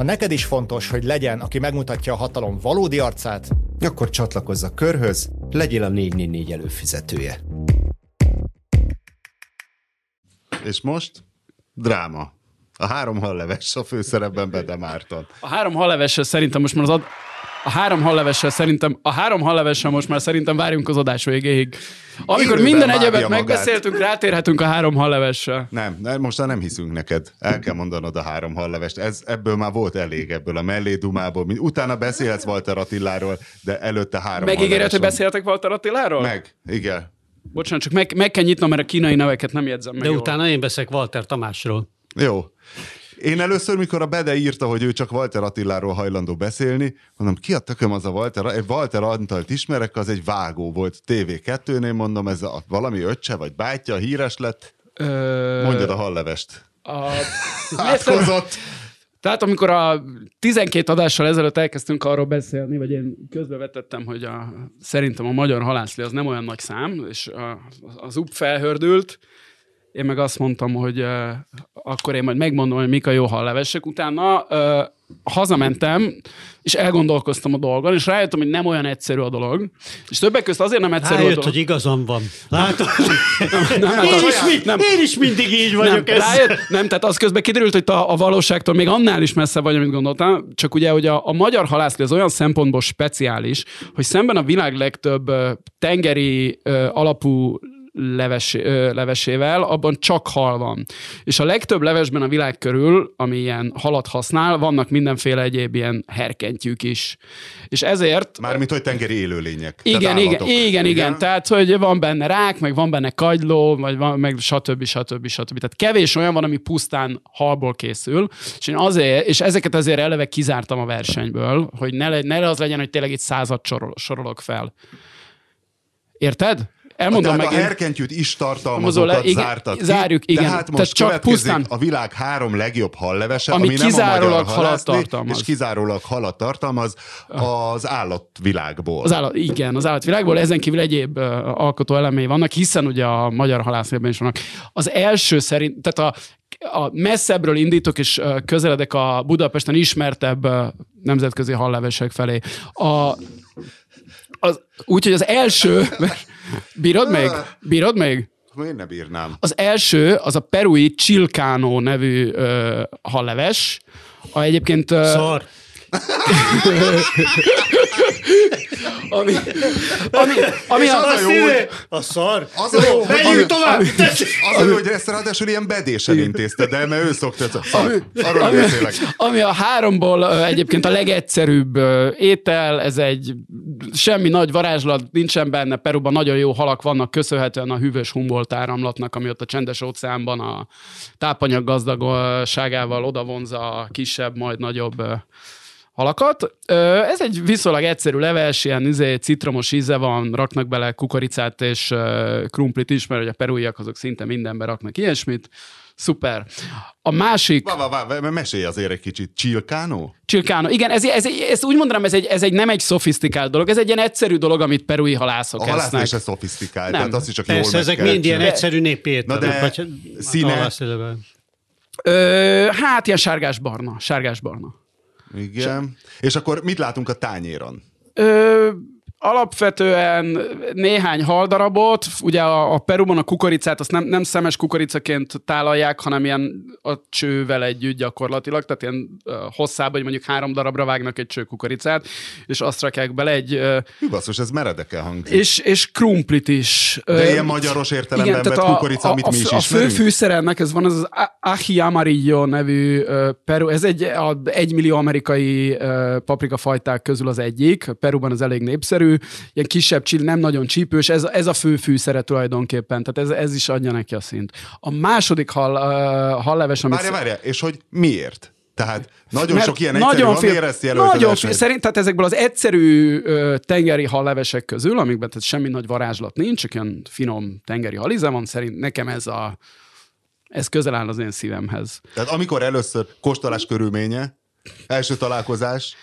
Ha neked is fontos, hogy legyen, aki megmutatja a hatalom valódi arcát, Akkor csatlakozz a körhöz, legyél a 444 előfizetője. És most dráma. A három halleves a főszerepben Bede Márton. A három hallevessel szerintem most már az ad... A három hallevessel szerintem, a három hallevessel most már szerintem várjunk az adás végéig. Amikor Élőben minden egyebet magát. megbeszéltünk, rátérhetünk a három hallevessel. Nem, nem, most már nem hiszünk neked. El kell mondanod a három hallevest. Ez, ebből már volt elég ebből a mellédumából. Utána beszélhetsz Walter Attiláról, de előtte három Megígéred, hogy beszéltek Walter Attiláról? Meg, igen. Bocsánat, csak meg, meg kell nyitnom, mert a kínai neveket nem jegyzem meg De jól. utána én beszélek Walter Tamásról. Jó. Én először, mikor a Bede írta, hogy ő csak Walter Attiláról hajlandó beszélni, mondom, ki a tököm az a Walter? Egy Walter Antalt ismerek, az egy vágó volt TV2-nél, mondom, ez a, valami öccse vagy bátyja, híres lett. Ö, Mondjad a hallevest. a... Átkozott. Tehát amikor a 12 adással ezelőtt elkezdtünk arról beszélni, vagy én közbevetettem, hogy a, szerintem a magyar halászlé az nem olyan nagy szám, és a, az UP felhördült, én meg azt mondtam, hogy uh, akkor én majd megmondom, hogy mik a jó hallevesek. Utána uh, hazamentem, és elgondolkoztam a dolgon, és rájöttem, hogy nem olyan egyszerű a dolog. És többek között azért nem egyszerű a Rájött, dolog. hogy igazam van. Látod? nem, hát én, az- is, mi, nem. én is mindig így vagyok. nem, ez. rájött, nem, tehát az közben kiderült, hogy a, a valóságtól még annál is messze vagy, amit gondoltam, csak ugye, hogy a, a magyar halászlé az olyan szempontból speciális, hogy szemben a világ legtöbb tengeri alapú leves, ö, levesével, abban csak hal van. És a legtöbb levesben a világ körül, ami ilyen halat használ, vannak mindenféle egyéb ilyen herkentyűk is. És ezért Mármint, hogy tengeri élőlények. igen, igen, állatok. igen, igen, Tehát, hogy van benne rák, meg van benne kagyló, vagy van, meg stb. stb. stb. Tehát kevés olyan van, ami pusztán halból készül, és én azért, és ezeket azért eleve kizártam a versenyből, hogy ne, ne az legyen, hogy tényleg itt század sorol, sorolok fel. Érted? Elmondom Tehát meg. a herkentyűt is tartalmazókat le- igen, zártad ki. zárjuk, igen. Tehát Tehát most csak következik pusztán- a világ három legjobb hallevese, Ami ami, nem a kizárólag magyar halat tartalmaz. És kizárólag halat tartalmaz az állatvilágból. Az állat, igen, az állatvilágból, ezen kívül egyéb alkotó elemei vannak, hiszen ugye a magyar halászlében is vannak. Az első szerint, tehát a, a messzebbről indítok, és közeledek a Budapesten ismertebb nemzetközi hallevesek felé. A, az, úgyhogy az első... Bírod még? Bírod még? Én ne bírnám. Az első, az a perui Chilcano nevű uh, halleves, a egyébként... Uh, Szar. ami, ami, ami És a, az a jó, hogy, A szar. az a jó, hogy, Menjünk tovább! Tessék! az a jó, hogy ezt ráadásul ilyen bedésen intézted, de mert ő szokta, szar, arról beszélek. Ami a háromból egyébként a legegyszerűbb étel, ez egy semmi nagy varázslat, nincsen benne, Peruban nagyon jó halak vannak, köszönhetően a hűvös Humboldt áramlatnak, ami ott a csendes óceánban a tápanyag gazdagságával odavonza a kisebb, majd nagyobb halakat. Ez egy viszonylag egyszerű leves, ilyen izé, citromos íze van, raknak bele kukoricát és krumplit is, mert ugye a perúiak azok szinte mindenbe raknak ilyesmit. Szuper. A másik... Vá, vá, vá, mesélj azért egy kicsit. Csilkánó? Csilkánó. Igen, ez, ez, ez úgy mondanám, ez egy, ez egy nem egy szofisztikált dolog, ez egy ilyen egyszerű dolog, amit perui halászok A halászlé esznek. se szofisztikált, Nem. tehát azt is csak Persze, jól ezek kell mind ilyen egyszerű népi ételek. Na de vagy színe? halászéleben. Ö, hát ilyen sárgás-barna. Sárgás-barna. Igen. És akkor mit látunk a tányéron? Ö, alapvetően néhány haldarabot, ugye a, a Peruban a kukoricát, azt nem, nem szemes kukoricaként tálalják, hanem ilyen a csővel együtt gyakorlatilag, tehát ilyen ö, hosszában, hogy mondjuk három darabra vágnak egy cső kukoricát, és azt rakják bele egy, ö, Hű, basszus, ez meredeken hangzik. és, és krumplit is. De Ö, ilyen magyaros értelemben vett tehát kukorica, amit mi is a, a fő ismerünk? fűszer ennek, ez van az az A- ají amarillo nevű uh, Peru, ez egy a, egy millió amerikai uh, paprikafajták közül az egyik, Peruban az elég népszerű, ilyen kisebb csill, nem nagyon csípős, ez, ez a fő fűszere tulajdonképpen, tehát ez, ez is adja neki a szint. A második hal, uh, halleves, amit... Várja, várja, és hogy miért? Tehát nagyon Mert sok ilyen egyszerű van, fél- miért ezt Nagyon fél, szerint, tehát ezekből az egyszerű ö, tengeri hallevesek közül, amikben tehát semmi nagy varázslat nincs, csak ilyen finom tengeri halize van, szerint nekem ez a ez közel áll az én szívemhez. Tehát amikor először kóstolás körülménye, első találkozás,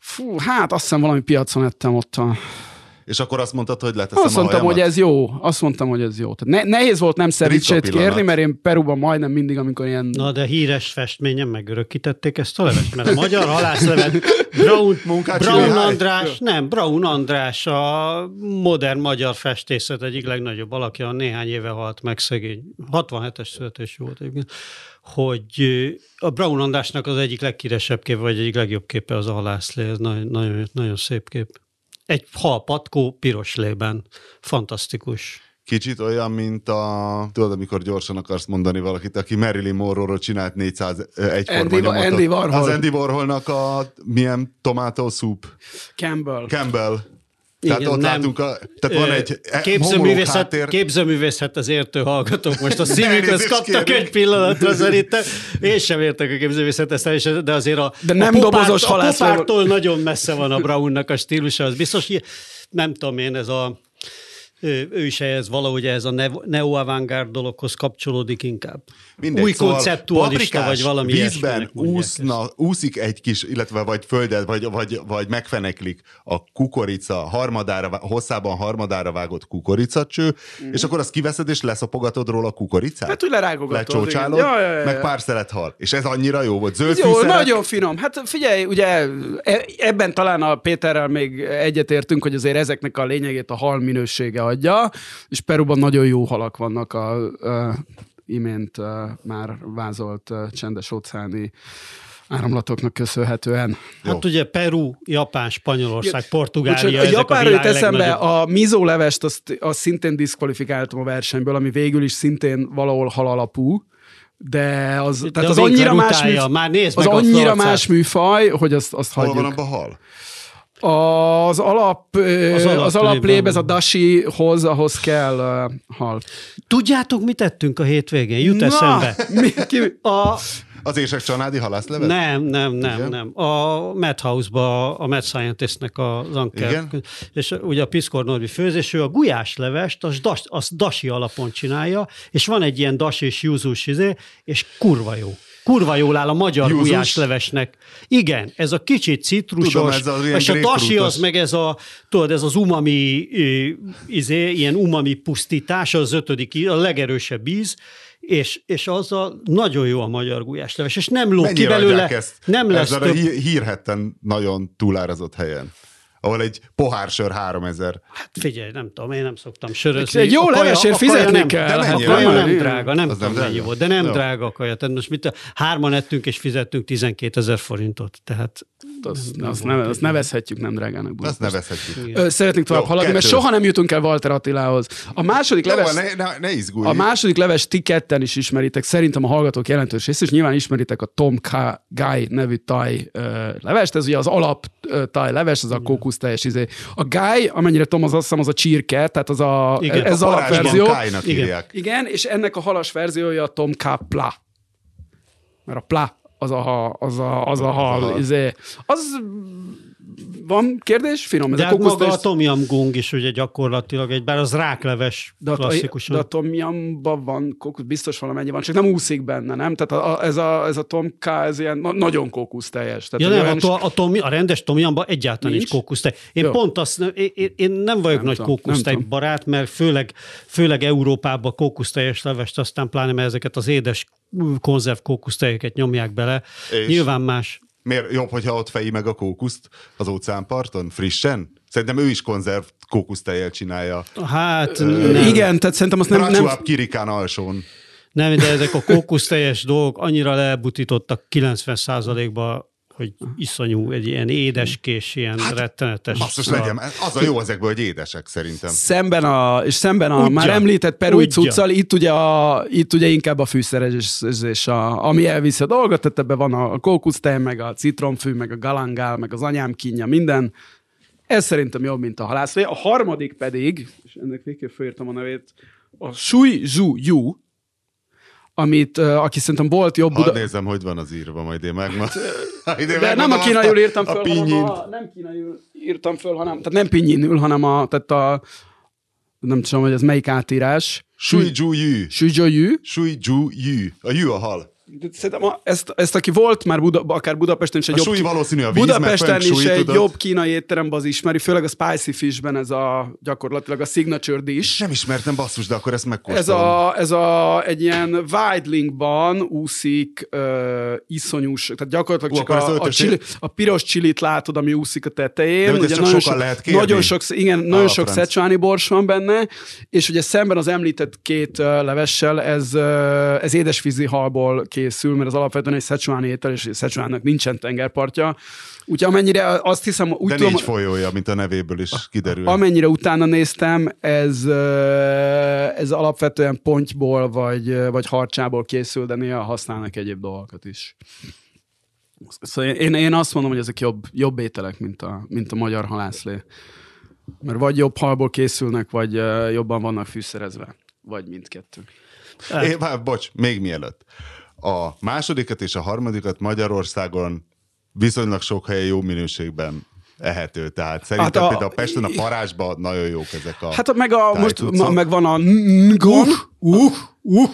Fú, hát azt hiszem valami piacon ettem ott a... És akkor azt mondtad, hogy leteszem Azt a mondtam, hajamat? hogy ez jó. Azt mondtam, hogy ez jó. Tehát ne, nehéz volt nem pillanat. kérni, mert én Peruban majdnem mindig, amikor ilyen... Na, de híres festményen megörökítették ezt a levest, mert a magyar halászlevet Brown, Munkácsi Brown Mihály. András, nem, Brown András, a modern magyar festészet egyik legnagyobb alakja, néhány éve halt meg szegény. 67-es születés volt egyébként hogy a Brown Andrásnak az egyik legkíresebb képe, vagy egyik legjobb képe az a halászlé, ez nagyon, nagyon, nagyon szép kép. Egy hal patkó piros lében. Fantasztikus. Kicsit olyan, mint a, tudod, amikor gyorsan akarsz mondani valakit, aki Marilyn Monroe-ról csinált 400 egyforma Andy- nyomatot. Andy Warhol. Az Andy Warholnak a milyen tomato soup? Campbell. Campbell. Tehát Igen, ott nem. látunk, a, tehát van egy e- homológ képzőművészet, háttér. képzőművészet az értő hallgatók most a szívükhöz kaptak kérünk. egy pillanatra szerintem. Én sem értek a képzőművészethez, de azért a, De nem a popárt- dobozos a popártól nagyon messze van a Brownnak a stílusa, az biztos, hogy nem tudom én, ez a ő, is ehhez valahogy ez a ne- neo-avantgárd dologhoz kapcsolódik inkább. Mindegy, Új szóval konceptualista, paprikás vagy valami vízben úszna, úszik egy kis, illetve vagy földet, vagy, vagy, vagy megfeneklik a kukorica, harmadára, hosszában harmadára vágott kukoricacső, mm. és akkor azt kiveszed, és leszopogatod róla a kukoricát? Hát úgy lerágogatod. Lecsócsálod, igen. Ja, ja, ja, meg ja. pár szelet hal. És ez annyira jó volt. Zöld Ez jó, fűszerek, nagyon finom. Hát figyelj, ugye e- ebben talán a Péterrel még egyetértünk, hogy azért ezeknek a lényegét a hal minősége adja, és Peruban nagyon jó halak vannak a, a imént a, már vázolt a csendes óceáni áramlatoknak köszönhetően. Hát ugye Peru, Japán, Spanyolország, Portugália, a ezek a japánról jut eszembe, legnagyobb. a mizó levest azt, azt szintén diszkvalifikáltam a versenyből, ami végül is szintén valahol hal alapú, de az, De tehát a az annyira más, utálja, műfaj, már nézd az meg annyira más műfaj, hogy azt, azt Hol hagyjuk. van abban hal? Az alap, az, alap az alaplép, lében. ez a dasihoz, ahhoz kell uh, hal. Tudjátok, mit tettünk a hétvégén? Jut eszembe. Mi, ki, A, Az Ések Csanádi halászlevet? nem, nem, nem, Igen? nem. A Madhouse-ba a Mad Scientist-nek az Anker. Igen? És ugye a Piszkor Norbi főzés, ő a gulyáslevest, az, das, az dasi alapon csinálja, és van egy ilyen dasi és júzus izé, és kurva jó. Kurva jól áll a magyar Júzus? gulyáslevesnek. Igen, ez a kicsit citrusos, Tudom, ez az és a grapefruitos. az meg ez a, tudod, ez az umami, izé, ilyen umami pusztítás, az ötödik, a legerősebb íz, és, és az a nagyon jó a magyar gulyásleves, és nem lóg ki Mennyire belőle, adják ezt? nem lesz Ezen több. hírhetten nagyon túlárazott helyen. Ahol egy pohár sör 3000. Hát figyelj, nem tudom, én nem szoktam sörözni. Egy jó A levesért a fizetni nem, kell. de A mennyire? kaja nem drága, nem az tudom nem mennyi drága? volt, de nem Jó. drága a kaja. Tehát most mit, hárman ettünk és fizettünk 12 ezer forintot. Tehát azt, azt, ne, azt nevezhetjük nem drágának. Azt Budapest. nevezhetjük. Ö, Szeretnénk tovább Jó, haladni, mert kettő. soha nem jutunk el Walter Attilához. A második Jó, leves... ne, ne, ne izgulj. A második leves ti ketten is ismeritek, szerintem a hallgatók jelentős része, és nyilván ismeritek a Tom K. Guy nevű taj ö, levest, ez ugye az alap ö, taj leves, az a kókuszteljes izé. A Guy, amennyire tudom, az azt hiszem az a csirke, tehát az a, Igen. ez a alapverzió. Igen. Igen, és ennek a halas verziója a Tom K. Pla. Mert a Pla az a, az a, az a hal. hal. Izé. Az van kérdés? Finom, ez de a hát maga kókuszteljes... a Tom Gung is ugye gyakorlatilag egy, bár az rákleves De a, klasszikusan. de a Tom Yumban van kókusz, biztos valamennyi van, csak nem úszik benne, nem? Tehát a, a, ez, a, ez a Tom K, ez ilyen na, nagyon kókusz teljes. Tehát Ja, nem, a, olyan- to, a, Tom, a rendes tomjamban egyáltalán nincs, kókusztej. Én Jó. pont azt, én, én- én nem vagyok Nem nagy kókusztej barát, mert főleg, főleg Európában kókusztejes levest, aztán pláne mert ezeket az édes konzerv kókusztejeket nyomják bele. És? Nyilván más. Miért jobb, hogyha ott feji meg a kókuszt az óceánparton, frissen? Szerintem ő is konzerv kókusztejjel csinálja. Hát nem, Igen, tehát szerintem azt nem, nem, Racsúább kirikán alsón. nem, de ezek a kókusztejes dolgok annyira lebutítottak 90%-ba, hogy iszonyú, egy ilyen édeskés, ilyen hát, rettenetes. Basszus legyen, az a jó ezekből, hogy édesek szerintem. szemben a, és szemben a Ugyan. már említett perui cuccal, itt ugye, a, itt ugye inkább a fűszerezés, a, ami elviszi a dolgot, tehát ebben van a kókusztej, meg a citromfű, meg a galangál, meg az anyám kínja, minden. Ez szerintem jobb, mint a halászlé. A harmadik pedig, és ennek végképp fölírtam a nevét, a Sui Zhu Yu, amit, aki szerintem volt jobb Hadd Buda... nézem, hogy van az írva, majd én meg De nem a kínaiul írtam föl, a hanem a, nem kínaiul írtam föl, hanem, tehát nem pinyinül, hanem a, tehát a, nem tudom, hogy ez melyik átírás. Sui Ju Yu. Suzhou Yu. Sui Ju Yu. A Yu a hal. Szerintem a- ezt, ezt, aki volt már Buda, akár Budapesten is egy A jobb, ki- valószínű a víz, Budapesten is egy tudod. jobb kínai étteremben az ismeri, főleg a Spicy Fishben ez a gyakorlatilag a signature dish. Nem ismertem basszus, de akkor ezt Ez megkóstolom. a, ez a, egy ilyen Weidlingban úszik uh, iszonyús, tehát gyakorlatilag Ú, csak a, a, chili, a piros csilit látod, ami úszik a tetején. De csak nagyon sokan lehet kérni? Nagyon sok, igen, nagyon Ah, sok szecsáni bors van benne, és ugye szemben az említett két levessel ez, ez édesvízi halból készül, mert az alapvetően egy szecsáni étel, és Szecsuánnak nincsen tengerpartja. Úgyhogy amennyire azt hiszem, úgy De tudom, négy folyója, mint a nevéből is kiderül. Amennyire utána néztem, ez, ez alapvetően pontyból vagy, vagy harcsából készül, de néha használnak egyéb dolgokat is. Szóval én, én azt mondom, hogy ezek jobb, jobb ételek, mint a, mint a magyar halászlé. Mert vagy jobb halból készülnek, vagy jobban vannak fűszerezve. Vagy mindkettő. É, vár, bocs, még mielőtt. A másodikat és a harmadikat Magyarországon viszonylag sok helyen jó minőségben ehető. Tehát szerintem Hát hát a- például Pesten a Parázsban nagyon jók ezek a Hát meg, a, most meg van a. Uh, uh.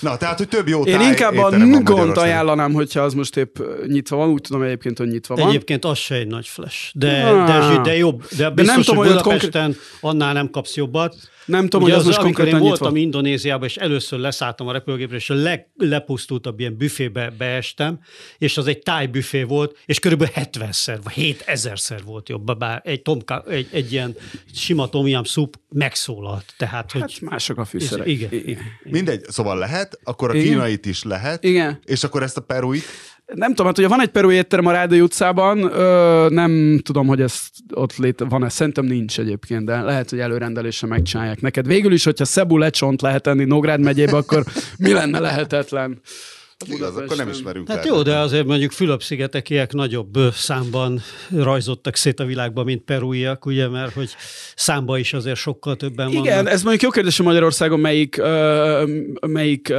Na, tehát, hogy több jó Én inkább a ngont ajánlanám, hogyha az most épp nyitva van. Úgy tudom egyébként, hogy nyitva De van. egyébként az se egy nagy flash. De, de, de jobb. De biztos, nem tudom, hogy Budapesten annál nem kapsz jobbat. Nem tudom, Ugye hogy az, most amikor konkrétan én nyitva. voltam Indonéziában, és először leszálltam a repülőgépre, és a leg, lepusztultabb ilyen büfébe beestem, és az egy táj büfé volt, és körülbelül 70-szer, vagy 7000-szer volt jobb. Bár egy, tomka, egy, egy ilyen sima tomjam szup megszólalt. Tehát, hogy Hát mások a fűszerek. Igen. Igen. Mindegy, szóval lehet, akkor a Igen. kínait is lehet, Igen. és akkor ezt a peruit, Nem tudom, hát ugye van egy peru étterem a Rádai utcában, ö, nem tudom, hogy ez ott lét, van-e, szerintem nincs egyébként, de lehet, hogy előrendelésre megcsinálják neked. Végül is, hogyha Cebu lecsont lehet enni Nógrád megyébe, akkor mi lenne lehetetlen? Az igaz, akkor nem ismerünk Hát jó, de azért mondjuk Fülöp-szigetekiek nagyobb számban rajzottak szét a világban, mint peruiak, ugye, mert hogy számba is azért sokkal többen Igen, vannak. ez mondjuk jó kérdés, hogy Magyarországon melyik, melyik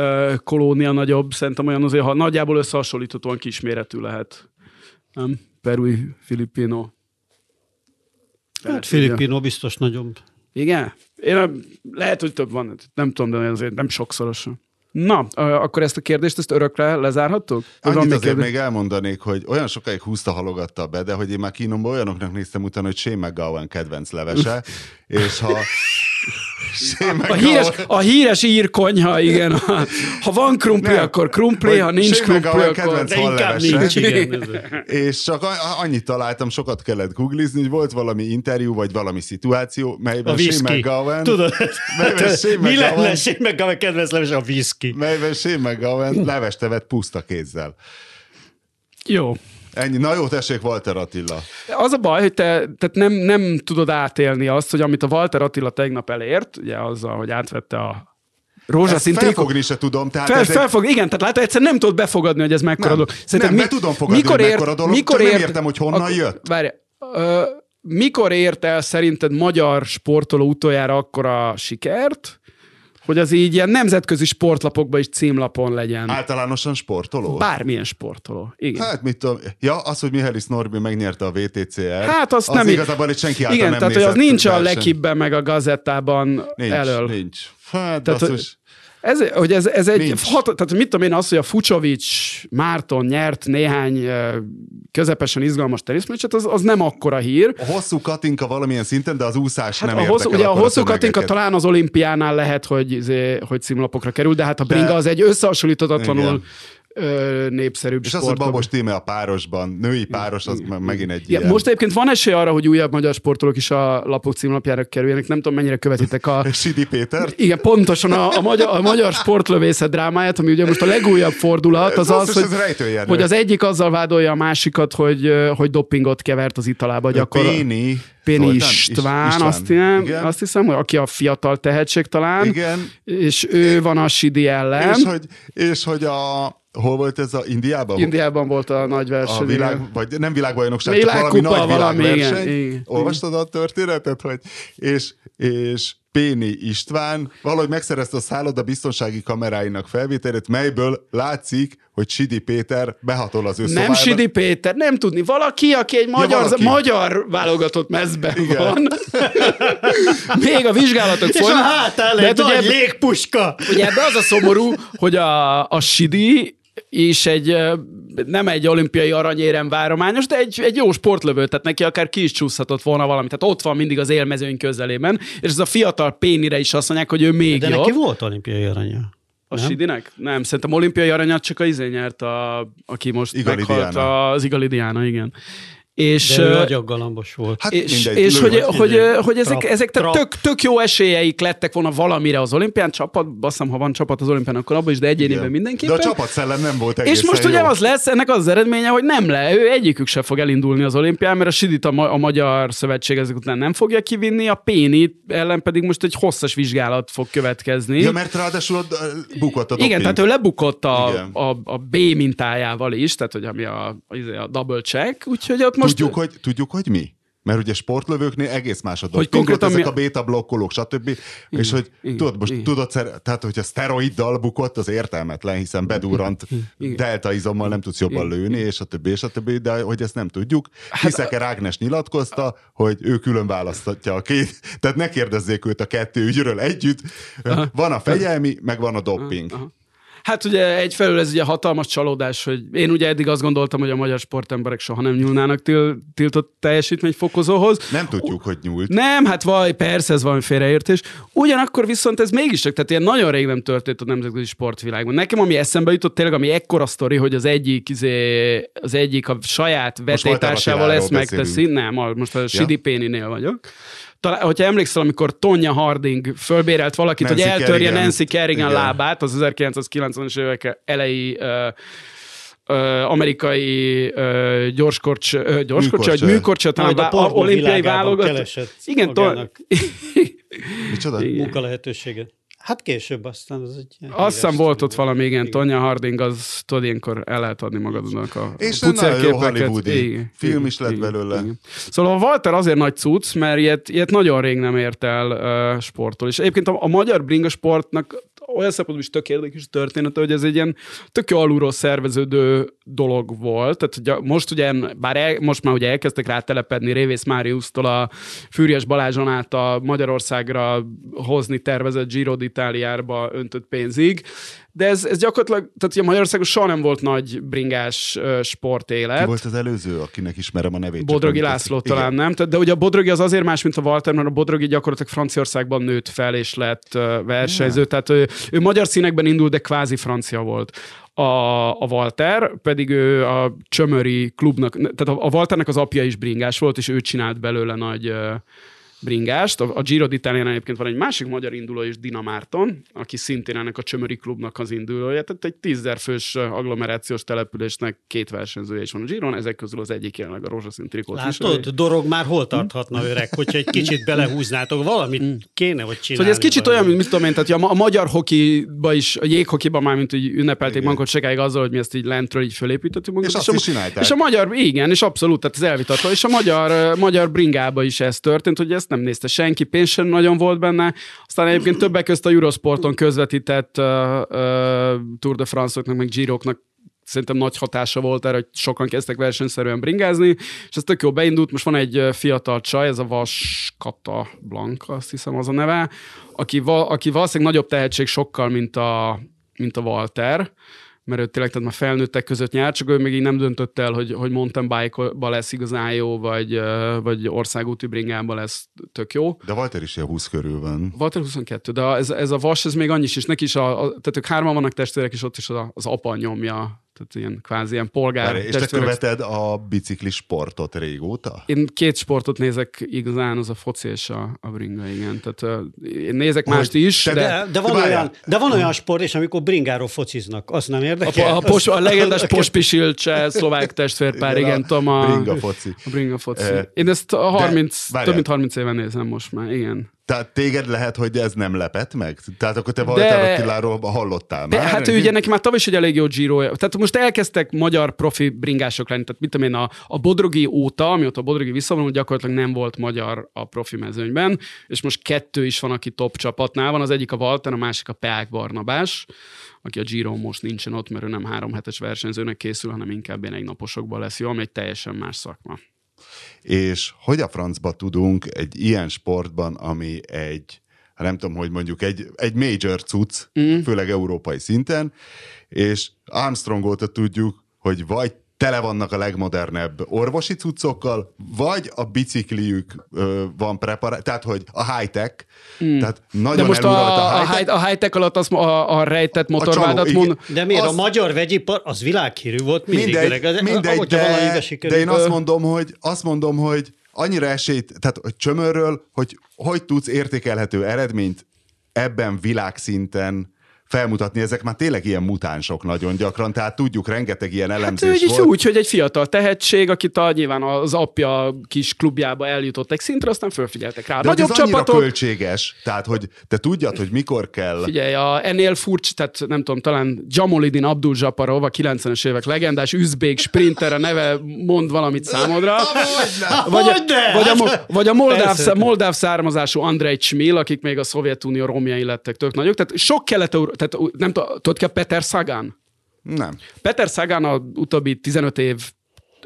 kolónia nagyobb, szerintem olyan azért, ha nagyjából összehasonlíthatóan kisméretű lehet. Nem? Perui, Filipino. Hát Filippino biztos nagyobb. Igen? Én nem- lehet, hogy több van, nem tudom, de azért nem sokszorosan. Na, akkor ezt a kérdést, ezt örökre lezárhattuk? Vagy Annyit azért kérdés? még elmondanék, hogy olyan sokáig húzta halogatta be, de hogy én már kínomban olyanoknak néztem utána, hogy Shane McGowan kedvenc levese, és ha A híres, a híres ír konyha, igen. Ha, ha van krumpli, Nem. akkor krumpli, ha nincs krumpli, akkor... De inkább nincs, igen. És csak annyit találtam, sokat kellett googlizni, hogy volt valami interjú, vagy valami szituáció, melyben Shane. McGowan, Tudod, Melyben Shane mi McGowan- lenne Shane McGowan kedvenc leves a whisky? melyben Shane McGowan levest evett puszta kézzel. Jó. Ennyi. Na jó, tessék, Walter Attila. Az a baj, hogy te tehát nem, nem tudod átélni azt, hogy amit a Walter Attila tegnap elért, ugye azzal, hogy átvette a rózsaszín trikó. felfogni se tudom. Tehát Fel, ez egy- felfog, igen, tehát látod, egyszer nem tudod befogadni, hogy ez mekkora Nem. dolog. Nem, be tudom fogadni, hogy mekkora dolog, csak nem értem, hogy honnan jött. Várj, ö, mikor ért el szerinted magyar sportoló utoljára akkora sikert, hogy az így ilyen nemzetközi sportlapokban is címlapon legyen? Általánosan sportoló? Bármilyen sportoló. Igen. Hát mit tudom, ja, az, hogy Mihály Norbi megnyerte a VTCR, Hát azt az nem igazából egy senki által Igen, nem tehát hogy az nincs a lekibben meg a gazettában Nincs, elől. nincs. Hát, Tehát, basszus. Ez, hogy ez, ez egy, Nincs. hat, tehát mit tudom én, az, hogy a Fucsovics Márton nyert néhány közepesen izgalmas teniszmeccset, az, az nem akkora hír. A hosszú Katinka valamilyen szinten, de az úszás Hát nem a hosszú, ugye a hosszú Katinka tömegeket. talán az olimpiánál lehet, hogy, izé, hogy címlapokra kerül, de hát a De- bringa az egy összehasonlíthatatlanul Igen. Ö, népszerűbb És az, hogy. Babos Tíme a párosban, női páros, az me- megint egy Ja, ilyen. most egyébként van esély arra, hogy újabb magyar sportolók is a lapok címlapjára kerüljenek. Nem tudom, mennyire követitek a, Sidi Péter? Igen, pontosan a, a, magyar, a magyar sportlövészet drámáját, ami ugye most a legújabb fordulat, az az, basszus, hogy, rejtőjenő. hogy az egyik azzal vádolja a másikat, hogy, hogy dopingot kevert az italába. Gyakor... Péni. Péni Zoltán? István, István. Azt, hiszem, Igen. azt hiszem, hogy aki a fiatal tehetség talán, Igen. és ő van a Sidi ellen. És hogy, és hogy a... Hol volt ez a Indiában? Indiában volt a nagy a verseny. világ, igen. vagy nem világbajnokság, csak Világkupa, valami nagy valami, világverseny. igen, igen. Olvastad a történetet, hogy és, és Péni István valahogy megszerezte a szálloda biztonsági kameráinak felvételét, melyből látszik, hogy Sidi Péter behatol az ő Nem szobájába. Sidi Péter, nem tudni. Valaki, aki egy magyar, valaki. magyar válogatott mezben Igen. van. Még a vizsgálatok És a hátán De egy hát ugye nagy légpuska. Ugye ebbe az a szomorú, hogy a, a Sidi és egy, nem egy olimpiai aranyérem várományos, de egy, egy jó sportlövő, tehát neki akár ki is csúszhatott volna valamit. Tehát ott van mindig az élmezőny közelében, és ez a fiatal Pénire is azt mondják, hogy ő még De jobb. neki volt olimpiai aranya. A Nem? Sidinek? Nem, szerintem olimpiai aranyat csak a izé nyert, a, aki most Igali meghalt, Diana. az Igali Diana, igen. És, De ő agyaggalambos volt. Hát és, mindegy, és hogy, hogy, izé, hogy ezek, trap, ezek trap. tök, tök jó esélyeik lettek volna valamire az olimpián, csapat, azt hiszem, ha van csapat az olimpián, akkor abban is, de egyéniben Igen. mindenképpen. De a csapatszellem nem volt egészen És most ugye jó. az lesz, ennek az, az eredménye, hogy nem le, ő egyikük se fog elindulni az olimpián, mert a Sidit a, ma- a Magyar Szövetség ezek után nem fogja kivinni, a Péni ellen pedig most egy hosszas vizsgálat fog következni. Ja, mert ráadásul ö, bukott a Igen, doping. tehát ő lebukott a, Igen. a, a B mintájával is, tehát hogy ami a, a, a double check, úgyhogy ott most... Tudjuk, hogy, tudjuk, hogy mi? Mert ugye sportlövőknél egész más a dolog. Hogy Konkrétan ezek mi- a beta blokkolók, stb. és hogy igen, tudod, most igen. tudod, tehát hogyha szteroiddal bukott, az értelmetlen, hiszen bedurrant delta izommal nem tudsz jobban lőni, és a többi, és a többi, de hogy ezt nem tudjuk. Hát Hiszeke Ágnes nyilatkozta, hogy ő külön választatja a két, tehát ne kérdezzék őt a kettő ügyről együtt. Van a fegyelmi, meg van a doping. Aha. Hát ugye egyfelől ez ugye hatalmas csalódás, hogy én ugye eddig azt gondoltam, hogy a magyar sportemberek soha nem nyúlnának til, tiltott teljesítményfokozóhoz. Nem tudjuk, hogy nyúlt. Nem, hát vaj, persze ez valami félreértés. Ugyanakkor viszont ez mégiscsak, tehát ilyen nagyon rég nem történt a nemzetközi sportvilágban. Nekem ami eszembe jutott tényleg, ami ekkora sztori, hogy az egyik, izé, az egyik a saját vetétársával ezt megteszi. beszélünk. Nem, a- most a Sidi Péninél vagyok. Talán, hogyha emlékszel, amikor Tonya Harding fölbérelt valakit, Nancy hogy eltörje Kerrigan. Nancy Kerrigan Igen. lábát, az 1990-es évek elejé amerikai ö, gyorskorcs, ö, gyorskorcsa, vagy Műkorcsa. talán a pornó olimpiai keresett Igen, to- magának Micsoda? munka lehetőséget. Hát később aztán az egy ilyen Azt hiszem volt ott valami, igen, Igen. Tonya Harding, az tudod, ilyenkor el lehet adni magadnak a És a nagyon jó hollywoodi film is lett belőle. Szóval a Walter azért nagy cucc, mert ilyet, ilyet nagyon rég nem ért el uh, sporttól. És egyébként a, a magyar bringa sportnak olyan szempontból is tök érdekes története, hogy ez egy ilyen tök alulról szerveződő dolog volt. Tehát ugye most ugye, bár el, most már ugye elkezdtek rá telepedni Révész Máriusztól a Fűrjes Balázson át a Magyarországra hozni tervezett Giro d'Italiába öntött pénzig, de ez, ez gyakorlatilag, tehát ugye Magyarországon soha nem volt nagy bringás uh, sportélet. Ki volt az előző, akinek ismerem a nevét? Bodrogi László tetszik. talán nem, Tehát- de ugye a Bodrogi az azért más, mint a Walter, mert a Bodrogi gyakorlatilag Franciaországban nőtt fel, és lett versenyző, tehát ő, ő magyar színekben indult, de kvázi francia volt. A, a Walter pedig ő a Csömöri klubnak, tehát a, a Walternek az apja is bringás volt, és ő csinált belőle nagy bringást. A, a Giro d'Italián egyébként van egy másik magyar induló is, Dina Márton, aki szintén ennek a Csömöri klubnak az indulója. Tehát egy tízzer fős agglomerációs településnek két versenyzője is van a Giron, ezek közül az egyik jelenleg a rózsaszín trikót. Látod, dorog már hol tarthatna öreg, hogyha egy kicsit belehúznátok, valamit kéne, hogy csinálni. Szóval ez kicsit olyan, mint mit tudom én, tehát a, ma- a magyar hokiba is, a jéghokiban már, mint hogy ünnepelték magunkat sokáig azzal, hogy mi ezt így lentről így fölépítettük magunkat. És azt a, is csinálták. És a magyar, igen, és abszolút, tehát ez elvitatva. És a magyar, magyar bringába is ez történt, hogy ezt nem nézte senki, pénz sem nagyon volt benne. Aztán egyébként többek között a Eurosporton közvetített uh, uh, Tour de France-oknak, meg Giroknak szerintem nagy hatása volt erre, hogy sokan kezdtek versenyszerűen bringázni, és ez tök jó beindult. Most van egy fiatal csaj, ez a Vaskata Blanka, azt hiszem az a neve, aki, val, aki valószínűleg nagyobb tehetség sokkal, mint a, mint a Walter, mert ő tényleg tehát már felnőttek között nyert, csak ő még így nem döntött el, hogy, hogy mountain bike-ba lesz igazán jó, vagy, vagy országúti bringában lesz tök jó. De Walter is ilyen 20 körül van. Walter 22, de ez, ez a vas, ez még annyi is, és neki is, a, a, tehát ők hárman vannak testvérek, és ott is az, az apa nyomja, tehát ilyen kvázi ilyen polgár Várj, és te követed a biciklis sportot régóta? Én két sportot nézek igazán, az a foci és a, a bringa, igen. Tehát uh, én nézek mást is, te- de... De, de, van Várjál. olyan, de van olyan sport, és amikor bringáról fociznak, az nem A, érdekel? a, a, pos, a legendás Pospisil cseh szlovák testvérpár, Igen, igen, a tudom, a, bringa foci. a bringa foci. Eh, Én ezt a 30, várjál. több mint 30 éven nézem most már, igen. Tehát téged lehet, hogy ez nem lepett meg? Tehát akkor te Walter Attiláról hallottál De, már? hát ő ugye neki már tavaly is egy elég jó giro Tehát most elkezdtek magyar profi bringások lenni. Tehát mit tudom én, a, a Bodrogi óta, amióta a Bodrogi visszavonult, gyakorlatilag nem volt magyar a profi mezőnyben, és most kettő is van, aki top csapatnál van. Az egyik a Walter, a másik a Peák Barnabás, aki a Giro most nincsen ott, mert ő nem három hetes versenyzőnek készül, hanem inkább ilyen egy naposokban lesz jó, ami egy teljesen más szakma. És hogy a francba tudunk egy ilyen sportban, ami egy ha nem tudom, hogy mondjuk egy, egy major cucc, mm. főleg európai szinten, és Armstrong óta tudjuk, hogy vagy tele vannak a legmodernebb orvosi cuccokkal, vagy a bicikliük ö, van preparált, tehát hogy a high-tech, mm. tehát nagyon De most a, a, a, high, a high-tech alatt az a, a rejtett motorvádat mond. De miért az, a magyar vegyipar, az világhírű volt mindig. Mindegy, öreg, mindegy de, de én azt mondom, hogy, azt mondom, hogy annyira esélyt, tehát hogy csömörről, hogy hogy tudsz értékelhető eredményt ebben világszinten felmutatni, ezek már tényleg ilyen mutánsok nagyon gyakran, tehát tudjuk, rengeteg ilyen hát elemzés hát, volt. Úgy, hogy egy fiatal tehetség, akit a, nyilván az apja kis klubjába eljutott egy szintre, aztán fölfigyeltek rá. De Nagyobb ez csapatok... költséges, tehát hogy te tudjad, hogy mikor kell. Figyelj, a, ennél furcsa, tehát nem tudom, talán Jamolidin Abdul Zsaparov, a 90-es évek legendás üzbék sprinter, a neve mond valamit számodra. vagy, a, vagy, a, vagy a moldáv, moldáv származású Andrei Csmil, akik még a Szovjetunió romjai lettek tök nagyok. Tehát sok kelet tehát nem tudod ki a Peter Sagan? Nem. Peter Sagan a utóbbi 15 év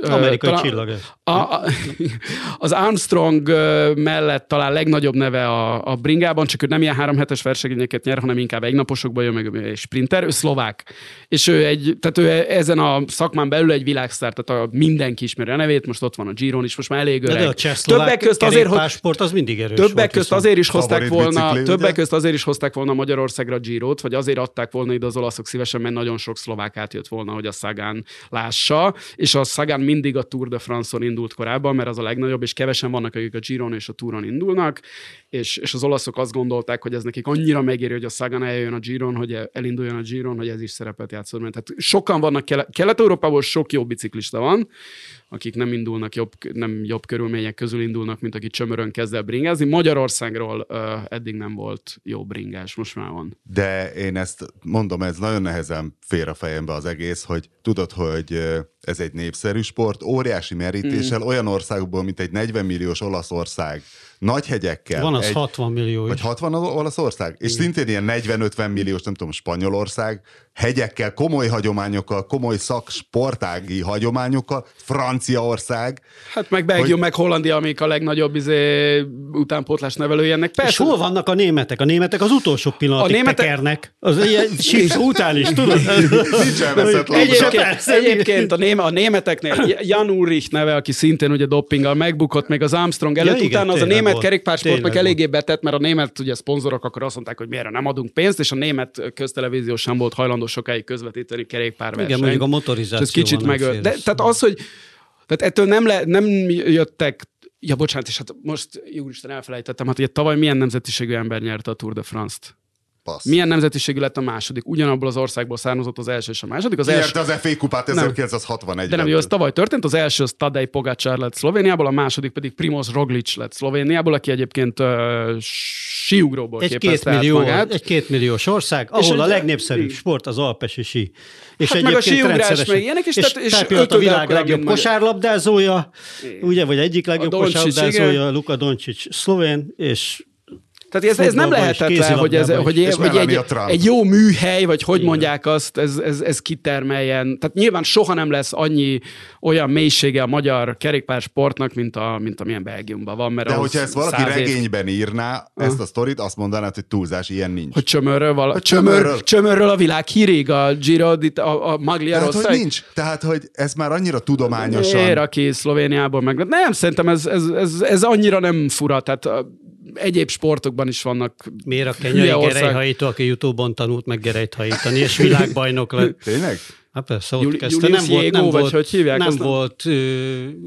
Amerikai talán, csillag. A, a, az Armstrong mellett talán legnagyobb neve a, a bringában, csak ő nem ilyen három hetes versenyeket nyer, hanem inkább egy naposokban jön meg egy sprinter, ő szlovák. És ő, egy, tehát ő ezen a szakmán belül egy világsztár, tehát a mindenki ismeri a nevét, most ott van a Giron is, most már elég öreg. De, de a többek közt azért, hogy az mindig erős Többek volt, közt azért is hozták volna, bicikli, többek közt azért is hozták volna Magyarországra Girot, vagy azért adták volna ide az olaszok szívesen, mert nagyon sok szlovák átjött volna, hogy a Szagán lássa, és a Szagán mindig a Tour de France-on indult korábban, mert az a legnagyobb, és kevesen vannak, akik a Giron és a Touron indulnak, és, és az olaszok azt gondolták, hogy ez nekik annyira megéri, hogy a Sagan eljön a Giron, hogy elinduljon a Giron, hogy ez is szerepet játszol. Tehát sokan vannak, Kelet-Európából sok jó biciklista van, akik nem indulnak jobb, nem jobb körülmények közül indulnak, mint aki csömörön kezd el bringázni. Magyarországról uh, eddig nem volt jó bringás, most már van. De én ezt mondom, ez nagyon nehezen fér a fejembe az egész, hogy tudod, hogy ez egy népszerű sport, óriási merítéssel, mm. olyan országokból, mint egy 40 milliós Olaszország, nagy hegyekkel. Van az egy, 60 millió. Vagy 60 Olaszország? És szintén ilyen 40-50 milliós, nem tudom, Spanyolország, hegyekkel, komoly hagyományokkal, komoly szaksportági hagyományokkal, Franciaország. Hát meg Belgium, hogy... meg Hollandia, amik a legnagyobb izé, utánpótlás nevelői ennek. Persze. És hol vannak a németek? A németek az utolsó pillanatig a németek... tekernek. Az ilyen után is, tudod? egyébként, egyébként a, néme, a németeknél Jan Ulrich neve, aki szintén ugye doppinggal megbukott, még az Armstrong előtt, ja, igen, utána az a német kerékpársportnak eléggé betett, mert a német ugye szponzorok akkor azt mondták, hogy miért nem adunk pénzt, és a német köztelevízió sem volt hajlandó sokáig közvetíteni kerékpárversenyt. Igen, mondjuk a motorizáció. Ez kicsit megölt. De, tehát az, hogy tehát ettől nem, le, nem jöttek Ja, bocsánat, és hát most, úristen, elfelejtettem, hát ugye tavaly milyen nemzetiségű ember nyerte a Tour de France-t? Passz. Milyen nemzetiségű lett a második? Ugyanabból az országból származott az első és a második. Az első... az FA kupát 1961 De nem, jó, az tavaly történt. Az első az Tadej Pogacar lett Szlovéniából, a második pedig Primoz Roglic lett Szlovéniából, aki egyébként uh, síugróból egy két millió, magát. Egy két milliós ország, ahol és a legnépszerűbb sport az alpesi sí. És hát meg a síugrás, meg ilyenek is. És, tehát, és a világ legjobb kosárlabdázója, ugye, vagy egyik legjobb kosárlabdázója, Luka Doncic szlovén, és tehát ez, ez nem lehetetlen, hogy, ez, hogy, hogy egy, egy jó műhely, vagy hogy Igen. mondják azt, ez, ez, ez kitermeljen. Tehát nyilván soha nem lesz annyi olyan mélysége a magyar kerékpársportnak, mint, a, mint amilyen Belgiumban van. Mert De hogyha ezt valaki regényben írná, ezt a sztorit, azt mondanád, hogy túlzás, ilyen nincs. Hogy csömörről, vala... hogy csömör, csömörről. csömörről a világ hírig, a Giro, a, a Maglia Tehát, hogy nincs. Tehát, hogy ez már annyira tudományosan. Ér, aki Szlovéniából meg... Nem, szerintem ez, ez, ez, ez annyira nem fura. Tehát egyéb sportokban is vannak Miért a kenyai gerejhajító, aki Youtube-on tanult meg gerejt hajítani, és világbajnok lett? Tényleg? Hát persze, ott Juli, kezdte. Nem volt, nem vagy volt, hogy hívják? Nem volt uh,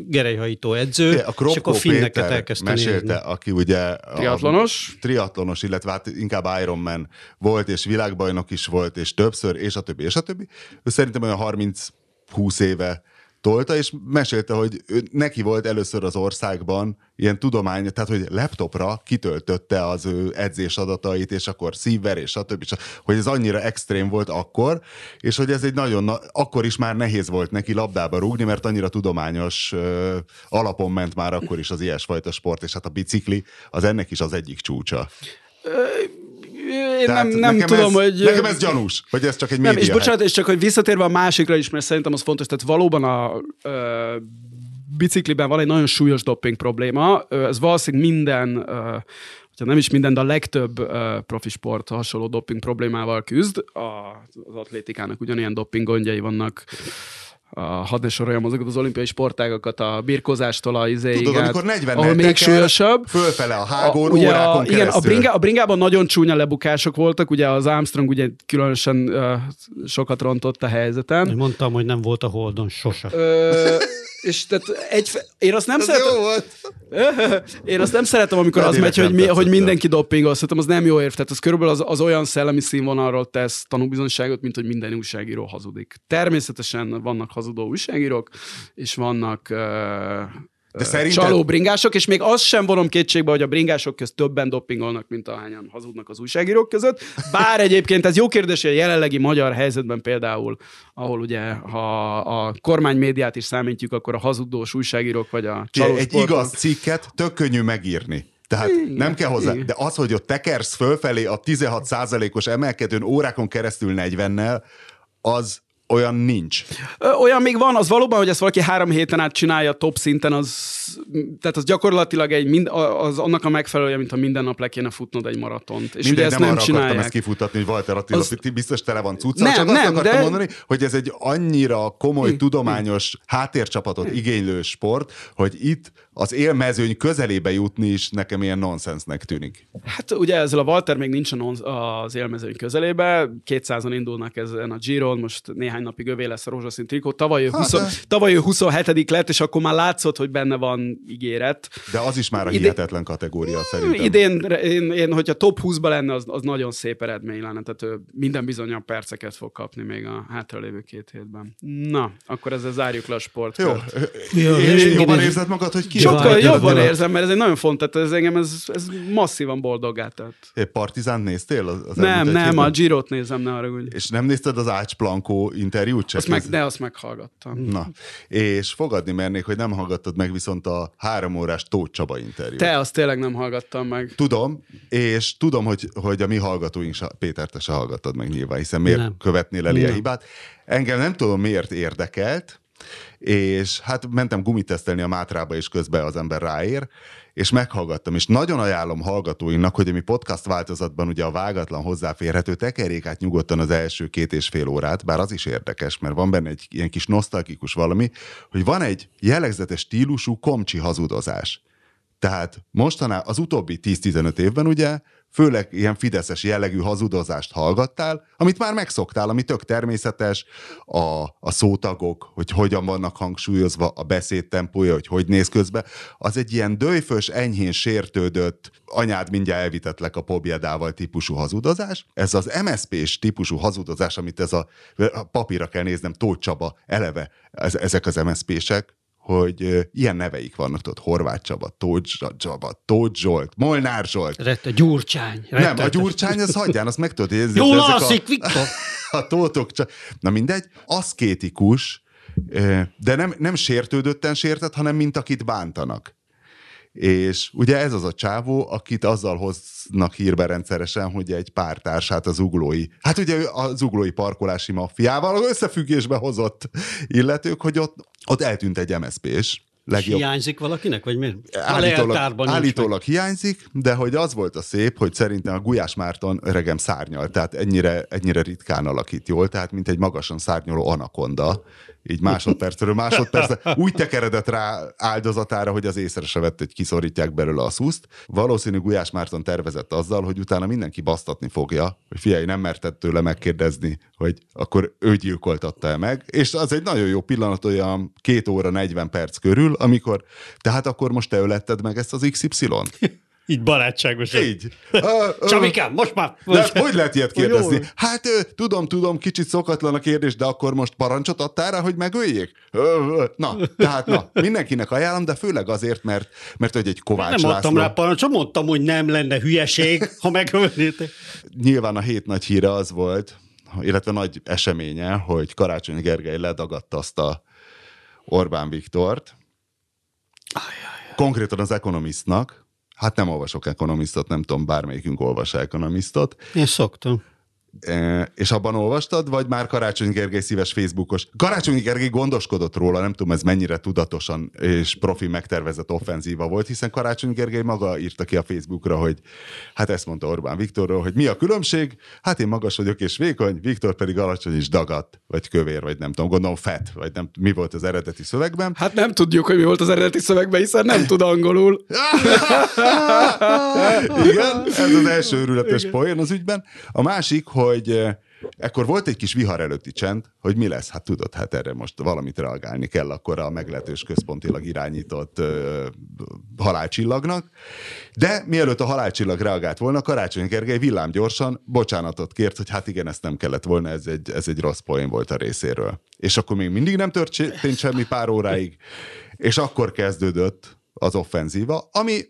gerejhajító edző, a és akkor finneket elkezdte mesélte, nézni. aki ugye triatlonos, triatlonos, illetve hát inkább Ironman volt, és világbajnok is volt, és többször, és a többi, és a többi. Ő szerintem olyan 30-20 éve tolta, és mesélte, hogy ő, neki volt először az országban ilyen tudomány, tehát hogy laptopra kitöltötte az ő edzés adatait, és akkor szívver, és stb. És hogy ez annyira extrém volt akkor, és hogy ez egy nagyon, akkor is már nehéz volt neki labdába rúgni, mert annyira tudományos ö, alapon ment már akkor is az ilyesfajta sport, és hát a bicikli az ennek is az egyik csúcsa én nem, nem tudom, ez, hogy... Nekem ez gyanús, hogy ez csak egy média. Nem, és bocsánat, és csak hogy visszatérve a másikra is, mert szerintem az fontos, tehát valóban a ö, bicikliben van egy nagyon súlyos doping probléma, ez valószínűleg minden hogyha nem is minden, de a legtöbb profi sport hasonló doping problémával küzd. Az atlétikának ugyanilyen doping gondjai vannak a, hadd ne soroljam azokat az olimpiai sportágokat, a birkozástól a izéig, Tudod, amikor 40 ahol még súlyosabb. Fölfele a hágón, a, ugye órákon a, igen, keresztül. a, bringa, a bringában nagyon csúnya lebukások voltak, ugye az Armstrong ugye különösen uh, sokat rontott a helyzeten. Én mondtam, hogy nem volt a Holdon sose. Ö, és tehát egy, én azt nem Ez szeretem, jó volt. én azt nem szeretem, amikor Pedig az megy, hogy, mi, hogy mindenki doppingol. Szerintem az nem jó érv. Tehát az körülbelül az, az olyan szellemi színvonalról tesz tanúbizonyságot, mint hogy minden újságíró hazudik. Természetesen vannak hazudó újságírók, és vannak uh, De szerinted- csaló bringások, és még azt sem vonom kétségbe, hogy a bringások közt többen doppingolnak, mint ahányan hazudnak az újságírók között. Bár egyébként ez jó kérdés, hogy a jelenlegi magyar helyzetben például, ahol ugye, ha a kormánymédiát is számítjuk, akkor a hazudós újságírók vagy a csalós Egy sportok- igaz cikket tök könnyű megírni. Tehát Igen, nem kell hozzá. igen. De az, hogy ott tekersz fölfelé a 16%-os emelkedőn órákon keresztül 40-nel, az olyan nincs. Olyan még van, az valóban, hogy ezt valaki három héten át csinálja top szinten, az, tehát az gyakorlatilag egy, mind, az annak a megfelelője, mint ha minden nap le kéne futnod egy maratont. És ugye Mindegy, ezt nem, nem, arra akartam csinálják. ezt kifutatni, hogy Walter Attila Az- biztos tele van cucca, Nem, csak azt nem, akartam de- mondani, hogy ez egy annyira komoly, tudományos háttércsapatot igénylő sport, hogy itt az élmezőny közelébe jutni is nekem ilyen nonsensnek tűnik. Hát ugye ezzel a Walter még nincsen az- az élmezőny közelébe, 200-an indulnak ezen a Giron, most néhány napig övé lesz a rózsaszín trikó, tavaly ő, 20, de- tavaly ő 27 lett, és akkor már látszott, hogy benne van ígéret. De az is már a Ide- hihetetlen kategória szerintem. Idén, én, én, hogyha top 20-ba lenne, az, az nagyon szép eredmény lenne, tehát ő minden bizonyan perceket fog kapni még a hátralévő két hétben. Na, akkor ezzel zárjuk le a sport. Jó. Ja, és jobban érzed magad, hogy ki Sokkal jobban érzem, mert ez egy nagyon fontos, tehát ez engem ez, ez masszívan boldoggá tett. Egy partizánt néztél? Az, az Nem, nem, a Girot nézem, ne arra úgy. És nem nézted az Ács Plankó interjút? Csak Azt meg, de azt meghallgattam. Na, és fogadni mernék, hogy nem hallgattad meg viszont a három órás Tóth Csaba interjút. Te azt tényleg nem hallgattam meg. Tudom, és tudom, hogy, hogy a mi hallgatóink, se, Péter, te se hallgattad meg nyilván, hiszen miért nem. Követnél el ilyen hibát. Engem nem tudom, miért érdekelt, és hát mentem gumitesztelni a Mátrába, és közben az ember ráér, és meghallgattam, és nagyon ajánlom hallgatóinknak, hogy a mi podcast változatban ugye a vágatlan hozzáférhető tekerjék át nyugodtan az első két és fél órát, bár az is érdekes, mert van benne egy ilyen kis nosztalgikus valami, hogy van egy jellegzetes stílusú komcsi hazudozás. Tehát mostaná az utóbbi 10-15 évben ugye főleg ilyen fideszes jellegű hazudozást hallgattál, amit már megszoktál, ami tök természetes, a, a szótagok, hogy hogyan vannak hangsúlyozva, a beszéd tempója, hogy hogy néz közbe, az egy ilyen dőfös, enyhén sértődött, anyád mindjárt elvitetlek a pobjedával típusú hazudozás. Ez az MSZP-s típusú hazudozás, amit ez a, a papírra kell néznem, Tóth Csaba, eleve ez, ezek az MSZP-sek, hogy ilyen neveik vannak, tudod, Horváth Csaba, Tóth Csaba, Tóth Zsolt, Molnár Zsolt. Rette, gyurcsány. Nem, a gyurcsány, az hagyján, azt meg tudod érzni. Jól alszik, Viktor! A, a tótok csak... Na mindegy, aszkétikus, de nem, nem sértődötten sértett, hanem mint akit bántanak. És ugye ez az a csávó, akit azzal hoznak hírbe rendszeresen, hogy egy pártársát az uglói, hát ugye az uglói parkolási maffiával összefüggésbe hozott illetők, hogy ott, ott eltűnt egy MSZP-s, legjobb Hiányzik valakinek, vagy mi? A állítólag, állítólag hiányzik, de hogy az volt a szép, hogy szerintem a Gulyás Márton öregem szárnyal, tehát ennyire, ennyire ritkán alakít jól, tehát mint egy magasan szárnyaló anakonda, így másodpercről másodpercre úgy tekeredett rá áldozatára, hogy az észre se vett, hogy kiszorítják belőle a szuszt. Valószínű Gulyás Márton tervezett azzal, hogy utána mindenki basztatni fogja, hogy fiai nem mertett tőle megkérdezni, hogy akkor ő gyilkoltatta-e meg, és az egy nagyon jó pillanat, olyan két óra 40 perc körül, amikor, tehát akkor most te öletted meg ezt az XY-t? Így barátságosan. Így. Csabikám, most már! de Most hogy lehet ilyet kérdezni? Hát tudom, tudom, kicsit szokatlan a kérdés, de akkor most parancsot adtál rá, hogy megöljék? Na, tehát na, mindenkinek ajánlom, de főleg azért, mert, mert hogy egy Kovács nem adtam László, rá parancsot, mondtam, hogy nem lenne hülyeség, ha megölnétek. nyilván a hét nagy híre az volt, illetve nagy eseménye, hogy Karácsony Gergely ledagadta azt a Orbán Viktort, konkrétan az Economistnak, hát nem olvasok Economistot, nem tudom, bármelyikünk olvas Economistot, Én szoktam. És abban olvastad, vagy már Karácsony Gergely szíves Facebookos? Karácsony Gergely gondoskodott róla, nem tudom ez mennyire tudatosan és profi megtervezett offenzíva volt, hiszen Karácsony Gergely maga írta ki a Facebookra, hogy hát ezt mondta Orbán Viktorról, hogy mi a különbség? Hát én magas vagyok és vékony, Viktor pedig alacsony és dagat, vagy kövér, vagy nem tudom, gondolom fett, vagy nem mi volt az eredeti szövegben. Hát nem tudjuk, hogy mi volt az eredeti szövegben, hiszen nem tud angolul. Igen, ez az első őrületes poén az ügyben. A másik, hogy eh, ekkor volt egy kis vihar előtti csend, hogy mi lesz. Hát tudod, hát erre most valamit reagálni kell akkor a meglehetős központilag irányított uh, halálcsillagnak. De mielőtt a halálcsillag reagált volna, Karácsony Gergely villámgyorsan bocsánatot kért, hogy hát igen, ezt nem kellett volna, ez egy, ez egy rossz poén volt a részéről. És akkor még mindig nem történt semmi pár óráig, és akkor kezdődött az offenzíva, ami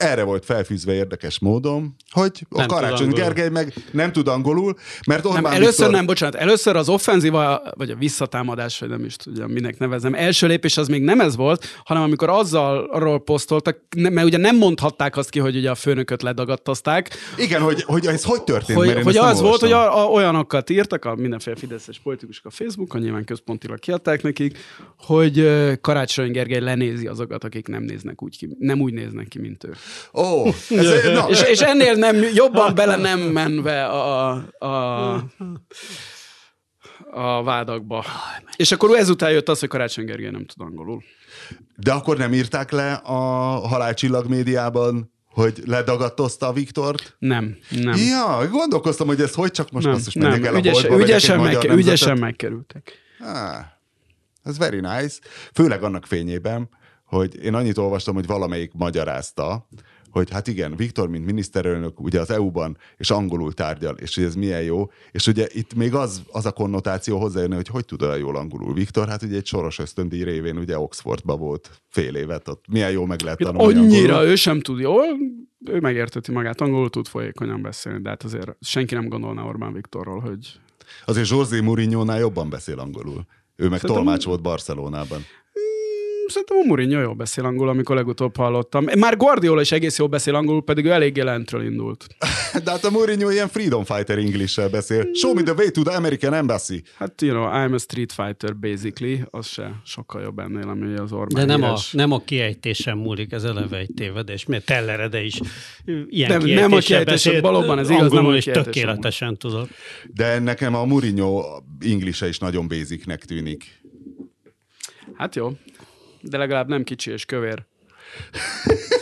erre volt felfűzve érdekes módon, hogy a Nem Karácsony Gergely meg nem tud angolul, mert Orbán Nem, először Viktor... nem, bocsánat, először az offenzíva, vagy a visszatámadás, vagy nem is tudjam, minek nevezem. Első lépés az még nem ez volt, hanem amikor azzal arról posztoltak, mert ugye nem mondhatták azt ki, hogy ugye a főnököt ledagadtazták, Igen, hogy, hogy ez hogy történt? hogy, mert hogy az volt, hogy olvastam. a, a, olyanokat írtak, a mindenféle fideszes politikusok a Facebookon, nyilván központilag kiadták nekik, hogy Karácsony Gergely lenézi azokat, akik nem néznek úgy ki, nem úgy néznek ki, mint ő. Ó, ez, na, És, és ennél nem, jobban bele nem menve a, a, a vádakba. És akkor ezután jött az, hogy Karácsony Gergely nem tud angolul. de akkor nem írták le a halálcsillag médiában, hogy ledagadtozta a Viktort? Nem, nem. Ja, gondolkoztam, hogy ez hogy csak most nem, basszus, menjek el a Ügyes, boltba, vegyek ügyesen, meg, nemzetet. ügyesen megkerültek. Ah, ez very nice. Főleg annak fényében, hogy én annyit olvastam, hogy valamelyik magyarázta, hogy hát igen, Viktor, mint miniszterelnök ugye az EU-ban, és angolul tárgyal, és hogy ez milyen jó, és ugye itt még az, az a konnotáció hozzájönne, hogy hogy tud olyan jól angolul Viktor, hát ugye egy soros ösztöndíj révén ugye Oxfordba volt fél évet, ott milyen jó meg lehet tanulni Annyira angolul. ő sem tud jól, ő megérteti magát, angolul tud folyékonyan beszélni, de hát azért senki nem gondolna Orbán Viktorról, hogy Azért José Mourinho-nál jobban beszél angolul. Ő meg Szerintem- tolmács volt Barcelonában. Szerintem a Mourinho jól beszél angolul, amikor legutóbb hallottam. Már Guardiola is egész jól beszél angolul, pedig ő eléggé lentről indult. De hát a Mourinho ilyen freedom fighter english beszél. Show me the way to the American embassy. Hát, you know, I'm a street fighter basically, az se sokkal jobb ennél, ami az Orbán De nem a, híres. nem a kiejtésen múlik, ez eleve egy tévedés, mert Tellerede is ilyen Nem- nem a kiejtésen, valóban ez igaz, nem a is tökéletesen tudod. De nekem a Mourinho english is nagyon basicnek tűnik. Hát jó, de legalább nem kicsi és kövér.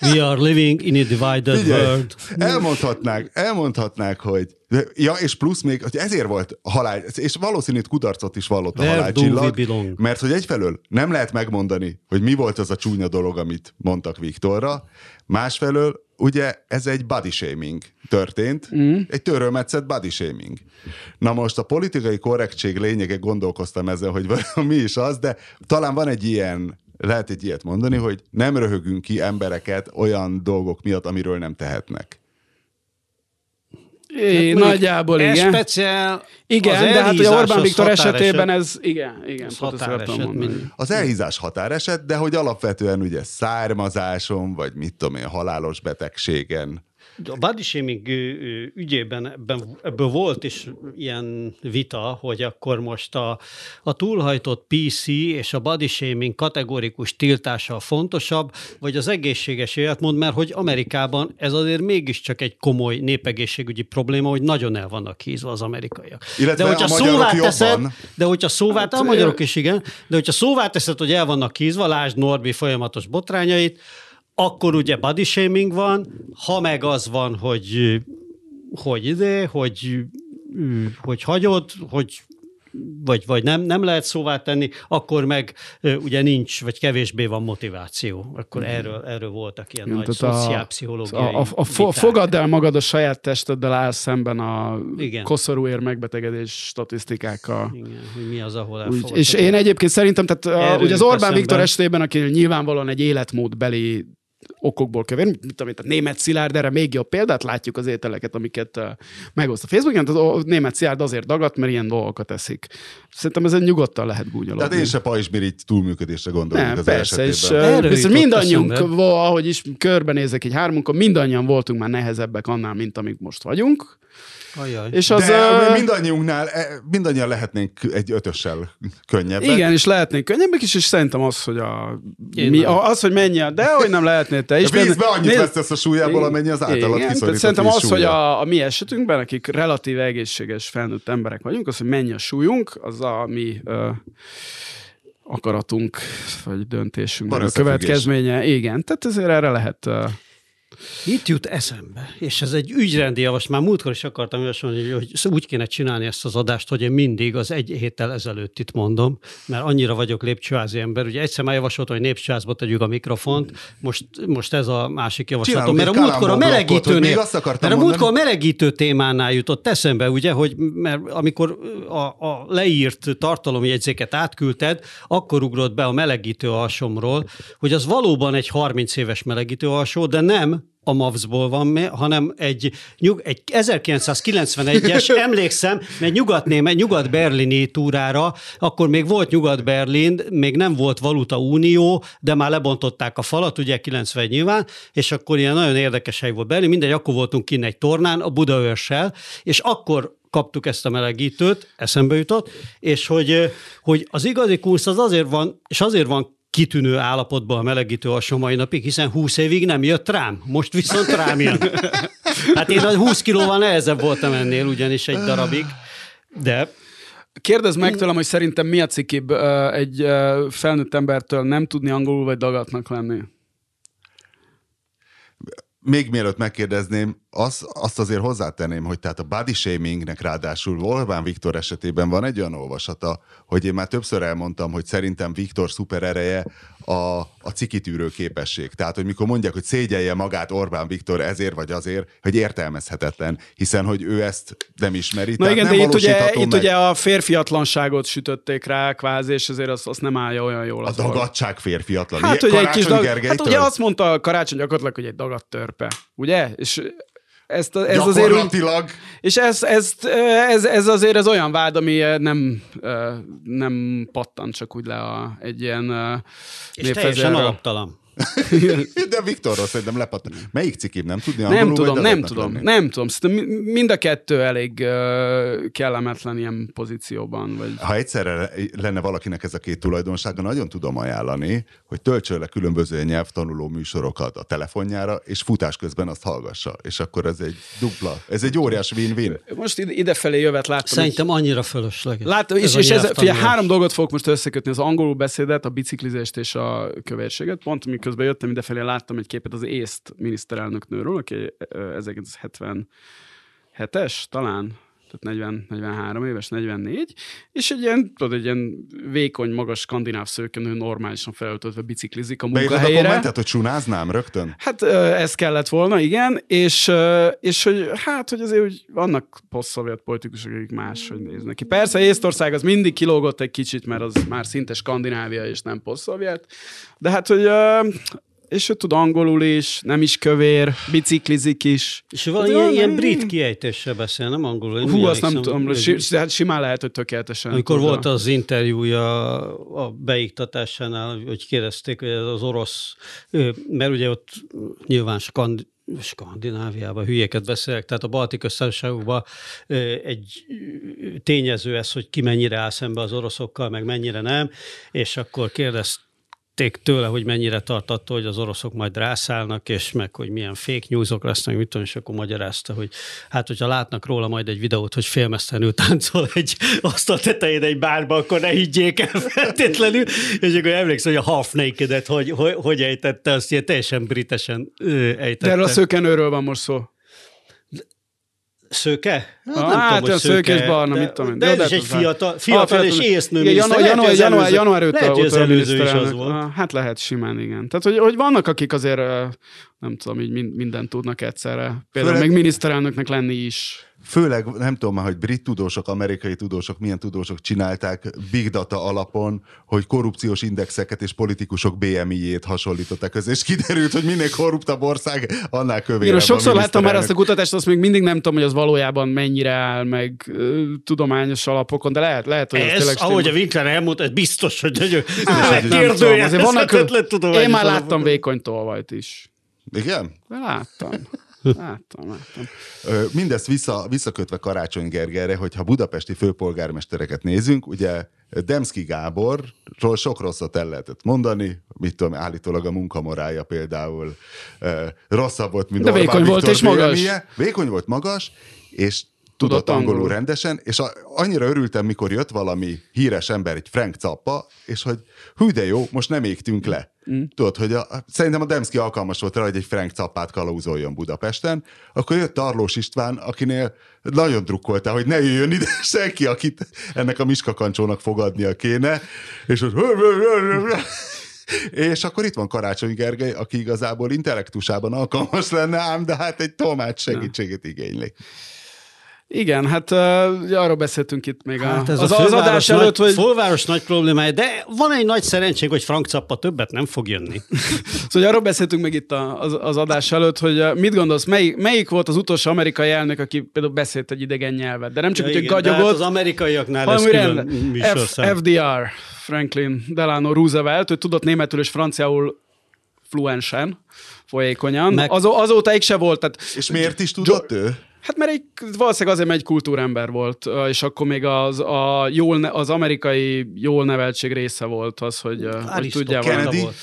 We are living in a divided Figyelj, world. elmondhatnák, elmondhatnák, hogy ja, és plusz még, hogy ezért volt a halál, és valószínű kudarcot is vallott a Where halálcsillag, mert hogy egyfelől nem lehet megmondani, hogy mi volt az a csúnya dolog, amit mondtak Viktorra, másfelől ugye ez egy body shaming történt, mm. egy törölmetszett body shaming. Na most a politikai korrektség lényege gondolkoztam ezzel, hogy mi is az, de talán van egy ilyen lehet egy ilyet mondani, hogy nem röhögünk ki embereket olyan dolgok miatt, amiről nem tehetnek. É, nagyjából Ez igen. speciál Igen, az de hát ugye Orbán Viktor esetében ez, igen, igen, határeset, Az elhízás határeset, de hogy alapvetően ugye származáson, vagy mit tudom én, halálos betegségen. A body shaming ügyében ebben, ebből volt is ilyen vita, hogy akkor most a, a túlhajtott PC és a body shaming kategorikus tiltása a fontosabb, vagy az egészséges életmód, mert hogy Amerikában ez azért mégiscsak egy komoly népegészségügyi probléma, hogy nagyon el vannak hízva az amerikaiak. Illetve de hogyha a szóvá jobban. teszed, de hogyha szóvá, hát, a magyarok is igen, de hogyha szóvá teszed, hogy el vannak hízva, lásd Norbi folyamatos botrányait, akkor ugye body shaming van, ha meg az van, hogy hogy ide, hogy, hogy hagyod, hogy vagy, vagy nem, nem lehet szóvá tenni, akkor meg ugye nincs, vagy kevésbé van motiváció. Akkor erről, erről voltak ilyen Igen, nagy szociálpszichológiai A, a, a viták. fogadd el magad a saját testeddel áll szemben a Igen. koszorúér megbetegedés statisztikákkal. Igen, hogy mi az, ahol Úgy, elfogadható. és én egyébként szerintem, tehát a, ugye az Orbán eszembe. Viktor esetében, aki nyilvánvalóan egy életmódbeli okokból kövér, mint tudom, a német szilárd, erre még jobb példát, látjuk az ételeket, amiket megoszt a Facebookon, tehát a német szilárd azért dagat, mert ilyen dolgokat eszik. Szerintem ezen nyugodtan lehet gúnyolódni. Tehát én se pajzsmirigy túlműködésre gondolok nem, az persze, és jutott mindannyiunk, ahogy is körbenézek egy hármunkon, mindannyian voltunk már nehezebbek annál, mint amik most vagyunk. Ajaj. És az, De ö, mindannyiunknál, eh, mindannyian lehetnénk egy ötössel könnyebbek. igen, és lehetnénk könnyebbek is, és szerintem az, hogy a, Én mi, a, az, hogy mennyi, a- de hogy nem lehetnél te is. A vízbe annyit Nézd- vesztesz a súlyából, amennyi az általad Igen, tehát Szerintem az, hogy súlya. a, a mi esetünkben, akik relatív egészséges felnőtt emberek vagyunk, az, hogy mennyi a súlyunk, az a mi ö, akaratunk, vagy döntésünk, Van a következménye. Igen, tehát ezért erre lehet ö, Itt jut eszembe, és ez egy ügyrendi javas, már múltkor is akartam javasolni, hogy úgy kéne csinálni ezt az adást, hogy én mindig az egy héttel ezelőtt itt mondom, mert annyira vagyok lépcsőházi ember. Ugye egyszer már javasoltam, hogy lépcsőházba tegyük a mikrofont, most, most ez a másik javaslatom, Csinálunk mert a múltkor a blokkot, melegítőnél, akartam mert a múltkor a mondani. melegítő témánál jutott eszembe, ugye, hogy mert amikor a, a leírt tartalomjegyzéket átküldted, akkor ugrott be a melegítő alsomról, hogy az valóban egy 30 éves melegítő alsó, de nem a MAVS-ból van, hanem egy, nyug, egy 1991-es, emlékszem, mert nyugatnémet, nyugat-berlini túrára, akkor még volt Nyugat-Berlin, még nem volt valuta unió, de már lebontották a falat, ugye 91 nyilván, és akkor ilyen nagyon érdekes hely volt Berlin, mindegy, akkor voltunk kint egy tornán, a Budaörssel, és akkor kaptuk ezt a melegítőt, eszembe jutott, és hogy, hogy az igazi kursz az azért van, és azért van kitűnő állapotban a melegítő a mai napig, hiszen 20 évig nem jött rám. Most viszont rám jön. Hát én a 20 kilóval nehezebb voltam ennél ugyanis egy darabig, de Kérdezd meg tőlem, hogy szerintem mi a cikibb egy felnőtt embertől nem tudni angolul vagy dagatnak lenni. Még mielőtt megkérdezném, az, azt azért hozzátenném, hogy tehát a body shamingnek ráadásul Orbán Viktor esetében van egy olyan olvasata, hogy én már többször elmondtam, hogy szerintem Viktor szuper ereje a, a cikitűrő képesség. Tehát, hogy mikor mondják, hogy szégyelje magát Orbán Viktor ezért vagy azért, hogy értelmezhetetlen, hiszen hogy ő ezt nem ismeri. Na igen, de itt ugye, itt meg. ugye a férfiatlanságot sütötték rá kvázi, és ezért azt, azt nem állja olyan jól. A az dagadság férfiatlan. Hát ugye egy kis dag... Hát ugye azt mondta a karácsony gyakorlatilag, hogy egy dagat törpe. Ugye? És ezt, a- ez azért Gyakorlatilag és ez, ez, ez, ez, azért az olyan vád, ami nem, nem pattan csak úgy le a, egy ilyen és teljesen alaptalan. De Viktorról szerintem lepatt. Melyik cikim nem tudni Nem angolul, tudom, vagy nem tudom, lenni? nem tudom. Szerintem mi- mind a kettő elég uh, kellemetlen ilyen pozícióban. Vagy... Ha egyszerre lenne valakinek ez a két tulajdonsága, nagyon tudom ajánlani, hogy töltsön le különböző nyelvtanuló műsorokat a telefonjára, és futás közben azt hallgassa. És akkor ez egy dupla, ez egy óriás win-win. Most ide, idefelé jövet láttam. Szerintem annyira fölösleges. Láttam, és, a és ez, figyelj, három dolgot fogok most összekötni, az angolul beszédet, a biciklizést és a kövérséget. Pont miközben jöttem idefelé, láttam egy képet az észt miniszterelnöknőről, aki ö, 1977-es talán, tehát 40, 43 éves, 44, és egy ilyen, tudod, egy ilyen vékony, magas skandináv szőkenő normálisan felöltözve biciklizik a Beírod a munkahelyére. kommentet, hogy csunáznám rögtön? Hát ez kellett volna, igen, és, és hogy hát, hogy azért hogy vannak posztszovjet politikusok, akik máshogy néznek ki. Persze Észtország az mindig kilógott egy kicsit, mert az már szinte Skandinávia és nem posztszovjet, de hát, hogy és ő tud angolul is, nem is kövér, biciklizik is. És van Hát, ilyen, ilyen nem- brit kiejtéssel beszél, nem angolul. Én Hú, azt nem tudom, si, hát simán lehet, hogy tökéletesen. Amikor volt az interjúja a beiktatásánál, hogy kérdezték, hogy ez az orosz, mert ugye ott nyilván Skand, Skandináviában hülyéket beszélek, tehát a balti köztársaságokban egy tényező ez, hogy ki mennyire áll szembe az oroszokkal, meg mennyire nem, és akkor kérdezték tőle, hogy mennyire tart attól, hogy az oroszok majd rászállnak, és meg, hogy milyen fake newsok lesznek, mit tudom, és akkor magyarázta, hogy hát, hogyha látnak róla majd egy videót, hogy félmeztelenül táncol egy asztal tetején egy bárba, akkor ne higgyék el feltétlenül. És akkor emlékszem, hogy a Half Naked-et hogy, hogy, hogy ejtette, azt ilyen teljesen britesen ejtette. De erről a szőkenőről van most szó. Szőke? Ah, hát olyan szőkés barna, de, mit tudom én. De Jó, ez de is hát egy fiatal, fiatal Ah, és észnő Igen, miniszter. január, Lehet, január, hogy az január, előző- január 5 Lehet, hogy az előző is az volt. Hát lehet simán, igen. Tehát, hogy, hogy vannak, akik azért, nem tudom, így min- mindent tudnak egyszerre. Például Főleg- még miniszterelnöknek lenni is. Főleg nem tudom már, hogy brit tudósok, amerikai tudósok, milyen tudósok csinálták big data alapon, hogy korrupciós indexeket és politikusok BMI-jét hasonlították össze, és kiderült, hogy minél korruptabb ország, annál kövérebb Én sokszor láttam már azt a kutatást, azt még mindig nem tudom, hogy az valójában mennyire áll meg ö, tudományos alapokon, de lehet, lehet hogy ez, Ez, tényleg ahogy a. Winkler elmondta, ez biztos, hogy kérdőjelezhetetlen tudományos én már láttam vékony tolvajt is. Igen? Láttam. Láttam, láttam. Mindezt vissza, visszakötve Karácsony Gergelyre, hogyha budapesti főpolgármestereket nézünk, ugye Demszki Gáborról sok rosszat el lehetett mondani, mit tudom, állítólag a munkamorája például rosszabb volt, mint De Orbán vékony volt Viktor és magas. véleménye. Vékony volt, magas, és tudott Tudott angolul angolul. rendesen, és a, annyira örültem, mikor jött valami híres ember, egy Frank Zappa, és hogy hű de jó, most nem égtünk le. Mm. Tudod, hogy a, szerintem a Demszki alkalmas volt rá, hogy egy Frank Zappát kalauzoljon Budapesten, akkor jött Arlós István, akinél nagyon drukkoltál, hogy ne jöjjön ide senki, akit ennek a miskakancsónak fogadnia kéne, és és akkor itt van Karácsony Gergely, aki igazából intellektusában alkalmas lenne, ám de hát egy tolmács segítségét igényli. Igen, hát uh, arról beszéltünk itt még Hát a, ez az, a az adás nagy, előtt, hogy főváros nagy problémája, de van egy nagy szerencség, hogy Frank Zappa többet nem fog jönni. Szóval arról beszéltünk meg itt a, az, az adás előtt, hogy mit gondolsz, melyik, melyik volt az utolsó amerikai elnök, aki például beszélt egy idegen nyelvet, de nem csak, Ja, hogy igen, de gagyogot, hát az amerikaiaknál ez hanem külön F. FDR, Franklin Delano Roosevelt, ő tudott németül és franciául fluensen, folyékonyan. Meg- Meg... Az, azóta se volt, tehát És miért is tudott ő? Hát mert egy, valószínűleg azért, mert egy kultúrember volt, és akkor még az, a jól, az amerikai jól neveltség része volt az, hogy, hogy tudjál Kennedy? volt.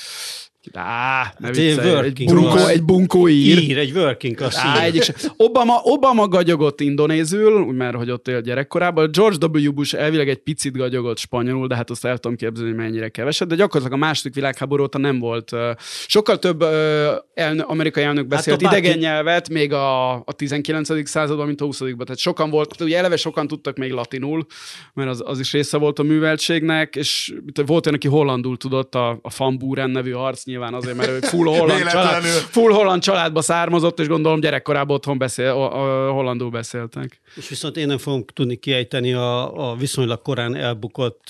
Á, ne Hát viccelj, egy bunkó, egy bunkó ír. Ír, egy working class Á, ír. egyik sem. Obama, Obama gagyogott indonézül, mert hogy ott él gyerekkorában. George W. Bush elvileg egy picit gagyogott spanyolul, de hát azt el tudom képzelni, hogy mennyire keveset. De gyakorlatilag a második világháború óta nem volt. Sokkal több elnö, amerikai elnök beszélt a bárki- idegen nyelvet, még a, a 19. században, mint a 20 -ban. Tehát sokan volt, ugye eleve sokan tudtak még latinul, mert az, az is része volt a műveltségnek, és volt olyan, aki hollandul tudott, a, a Van Buren nevű arc nyilván azért, mert ő full holland, család, full holland családba származott, és gondolom gyerekkorában otthon beszél, a, a, hollandul beszéltek. És viszont én nem fogom tudni kiejteni a, a viszonylag korán elbukott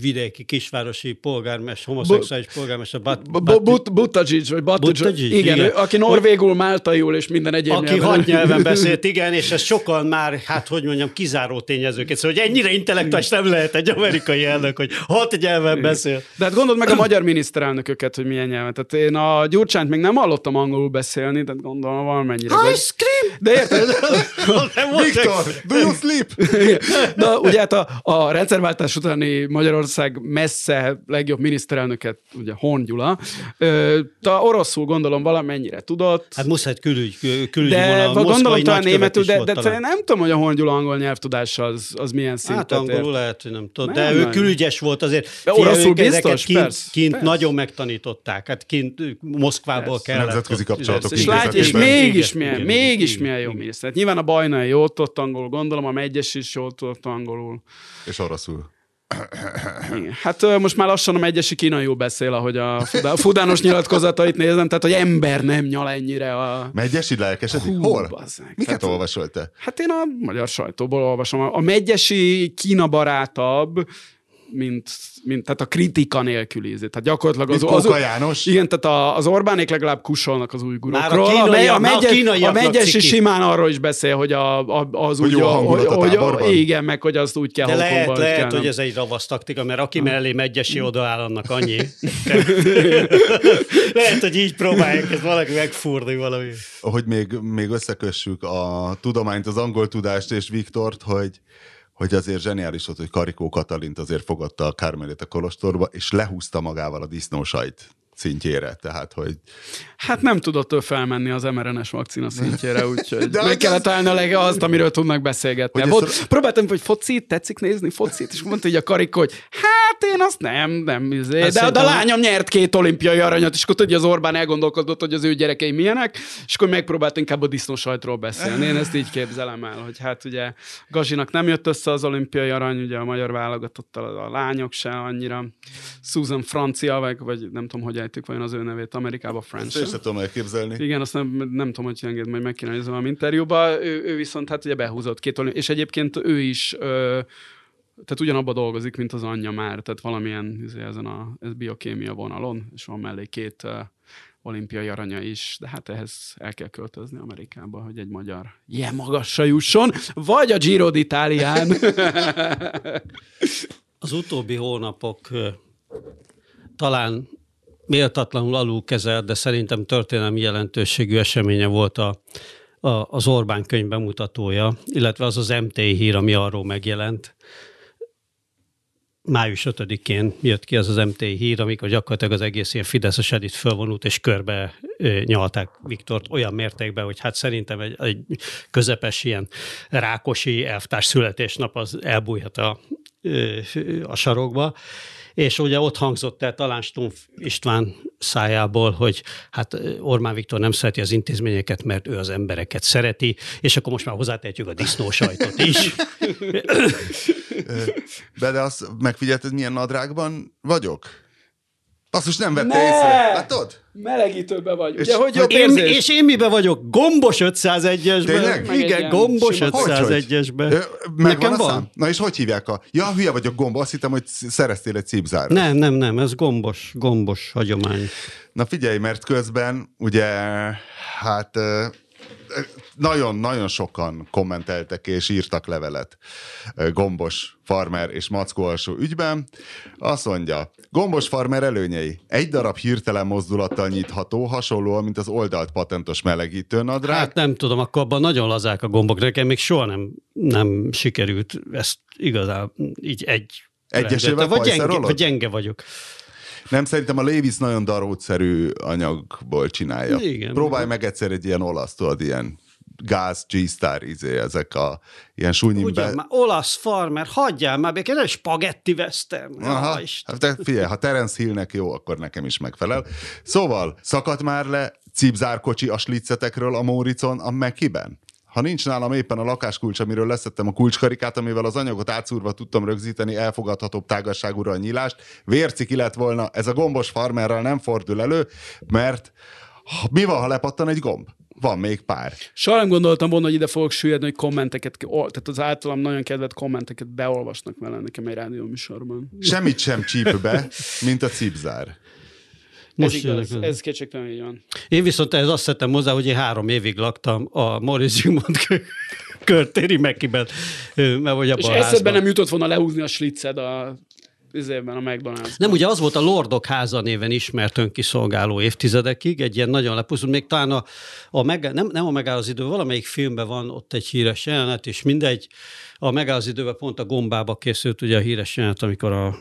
vidéki kisvárosi polgármester, homoszexuális polgármester, Bat, Bat, Butajic, vagy Butajic, Buttigieg, igen, igen. ő, aki norvégul, máltaiul és minden egyéb aki nyelven. hat nyelven beszélt, igen, és ez sokan már, hát hogy mondjam, kizáró tényezőket. Szóval, hogy ennyire intellektuális nem lehet egy amerikai elnök, hogy hat nyelven beszél. De hát gondold meg a magyar miniszterelnököket, hogy milyen nyelven. Tehát én a Gyurcsányt még nem hallottam angolul beszélni, tehát gondolom valamennyire. De, Ice cream! de érted? Nem volt Viktor, do you sleep? De ugye hát a, a rendszerváltás utáni Magyarország messze legjobb miniszterelnöket, ugye Horn Gyula, te oroszul gondolom valamennyire tudott, Hát muszáj külügy, külügyi de vonal, gondolom talán németül, de, de talán. nem tudom, hogy a Horn Gyula angol nyelvtudása az, az milyen szintet Hát ért. angolul lehet, hogy nem tudom. Nem, De ő nem. külügyes volt azért. De oroszul biztos? Kint, Persze, kint persze. nagyon megtanították. Hát kint Moszkvából Persze. kellett. Nemzetközi kapcsolatok És, látj, és mégis milyen, igen, mégis igen, milyen jó miniszter. Hát nyilván a Bajnai jól tudott angolul, gondolom, a Megyes is jól tudott angolul. És oroszul. Igen. Hát most már lassan a Megyesi kínaiul beszél, ahogy a Fudá- Fudános nyilatkozatait nézem, tehát hogy ember nem nyal ennyire a... Megyesi lelkesedik? Hol? bazzeg. Miket Hát- olvasol te? Hát én a magyar sajtóból olvasom. A Megyesi Kína barátabb, mint, mint tehát a kritika nélküli. ízét. Tehát gyakorlatilag az, az, Kóka János? igen, tehát a, az Orbánék legalább kussolnak az új Már a kínaiak- a, már a megye, a kínaiaknak megyesi simán arról is beszél, hogy a, a, az Hogy úgy, jó a a hogy, hogy, igen, meg hogy azt úgy kell De lehet, Hongkongban, lehet, kell, hogy nem. ez egy ravasz taktika, mert aki mellé megyesi odaáll, annak annyi. lehet, hogy így próbálják ezt valaki megfúrni valami. hogy még, még összekössük a tudományt, az angol tudást és Viktort, hogy, hogy azért zseniális volt, hogy Karikó Katalint azért fogadta a Kármelét a Kolostorba, és lehúzta magával a disznósajt szintjére. Tehát, hogy Hát nem tudott ő felmenni az mRNS vakcina szintjére, úgyhogy De meg kellett állni a leg azt, amiről tudnak beszélgetni. Hogy Volt, ezt- Próbáltam, hogy focit, tetszik nézni focit, és mondta így a karikó, hogy hát én azt nem, nem, izé. Hát de, de a lányom nyert két olimpiai aranyat, és akkor tudja, az Orbán elgondolkodott, hogy az ő gyerekei milyenek, és akkor megpróbált inkább a disznósajtról beszélni. Én ezt így képzelem el, hogy hát ugye Gazsinak nem jött össze az olimpiai arany, ugye a magyar válogatottal a lányok se annyira. Susan Francia, vagy, vagy nem tudom, hogy ejtik vajon az ő nevét Amerikába, Ezt French. én sem tudom elképzelni. Igen, azt nem, nem tudom, hogy enged, majd meg kéne nézni valami interjúba. Ő, ő viszont hát ugye behúzott két olim- és egyébként ő is ö, tehát ugyanabba dolgozik, mint az anyja már, tehát valamilyen izé, ezen a ez biokémia vonalon, és van mellé két uh, olimpiai aranya is, de hát ehhez el kell költözni Amerikába, hogy egy magyar ilyen magasra jusson, vagy a Giro d'Italián. Az utóbbi hónapok talán méltatlanul alul kezelt, de szerintem történelmi jelentőségű eseménye volt a, a, az Orbán könyv bemutatója, illetve az az MTI hír, ami arról megjelent. Május 5-én jött ki az az MTI hír, amikor gyakorlatilag az egész ilyen Fideszes edit fölvonult, és körbe nyalták Viktort olyan mértékben, hogy hát szerintem egy, egy közepes ilyen rákosi elvtárs születésnap az elbújhat a, a sarokba. És ugye ott hangzott el talán Stumpf István szájából, hogy hát ö, Orbán Viktor nem szereti az intézményeket, mert ő az embereket szereti, és akkor most már hozzátehetjük a disznósajtot is. De, de azt megfigyelted, milyen nadrágban vagyok? Azt most nem vette Ne! észre. Látod? Melegítőbe vagy. És Ugye, hogy jobb Én, érzés? és én mibe vagyok? Gombos 501-esben. Tényleg? Meg Igen, gombos sima- Hogy, hogy? 501-esben. Ö, Megvan Nekem van. szám? Na és hogy hívják a... Ja, hülye vagyok gomba, azt hittem, hogy sz- szereztél egy cipzárat. Nem, nem, nem, ez gombos, gombos hagyomány. Na figyelj, mert közben ugye, hát nagyon-nagyon sokan kommenteltek és írtak levelet Gombos farmer és Mackó alsó ügyben. Azt mondja, Gombos farmer előnyei. Egy darab hirtelen mozdulattal nyitható, hasonlóan, mint az oldalt patentos melegítő nadrág. Hát nem tudom, akkor abban nagyon lazák a gombok. Nekem még soha nem, nem sikerült ezt igazán így egy Egyesével vagy gyenge, vagy gyenge vagyok. Nem, szerintem a Lévis nagyon darótszerű anyagból csinálja. Igen. Próbálj meg egyszer egy ilyen olasz, tudod, ilyen gáz, G-Star, izé, ezek a ilyen súnyimbe. Ugyan már olasz farmer, hagyjál már békén, ez spagetti western. Aha, hát de figyelj, ha Terence Hillnek jó, akkor nekem is megfelel. Szóval, szakadt már le cipzárkocsi a sliccetekről a Móricon, a Mekiben? Ha nincs nálam éppen a lakáskulcs, amiről leszettem a kulcskarikát, amivel az anyagot átszúrva tudtam rögzíteni elfogadhatóbb tágasságúra a nyílást, vérciki lett volna, ez a gombos farmerrel nem fordul elő, mert mi van, ha lepattan egy gomb? Van még pár. Soha nem gondoltam volna, hogy ide fogok süllyedni, hogy kommenteket, tehát az általam nagyon kedvelt kommenteket beolvasnak vele nekem egy rádió műsorban. Semmit sem csíp be, mint a cipzár. Ez Most igaz, jönnek. ez kétségtelen így van. Én viszont ehhez azt tettem hozzá, hogy én három évig laktam a Morris Zsigmond kö- körtéri Mekiben, mert hogy És abban eszedbe nem jutott volna lehúzni a slitzed a üzében, a McDonald's. Nem, ugye az volt a Lordok háza néven ismert önkiszolgáló évtizedekig, egy ilyen nagyon lepusztult, még talán a, a meg, nem, nem a megáll az idő, valamelyik filmben van ott egy híres jelenet, és mindegy, a megáll az időben pont a gombába készült ugye a híres jelenet, amikor a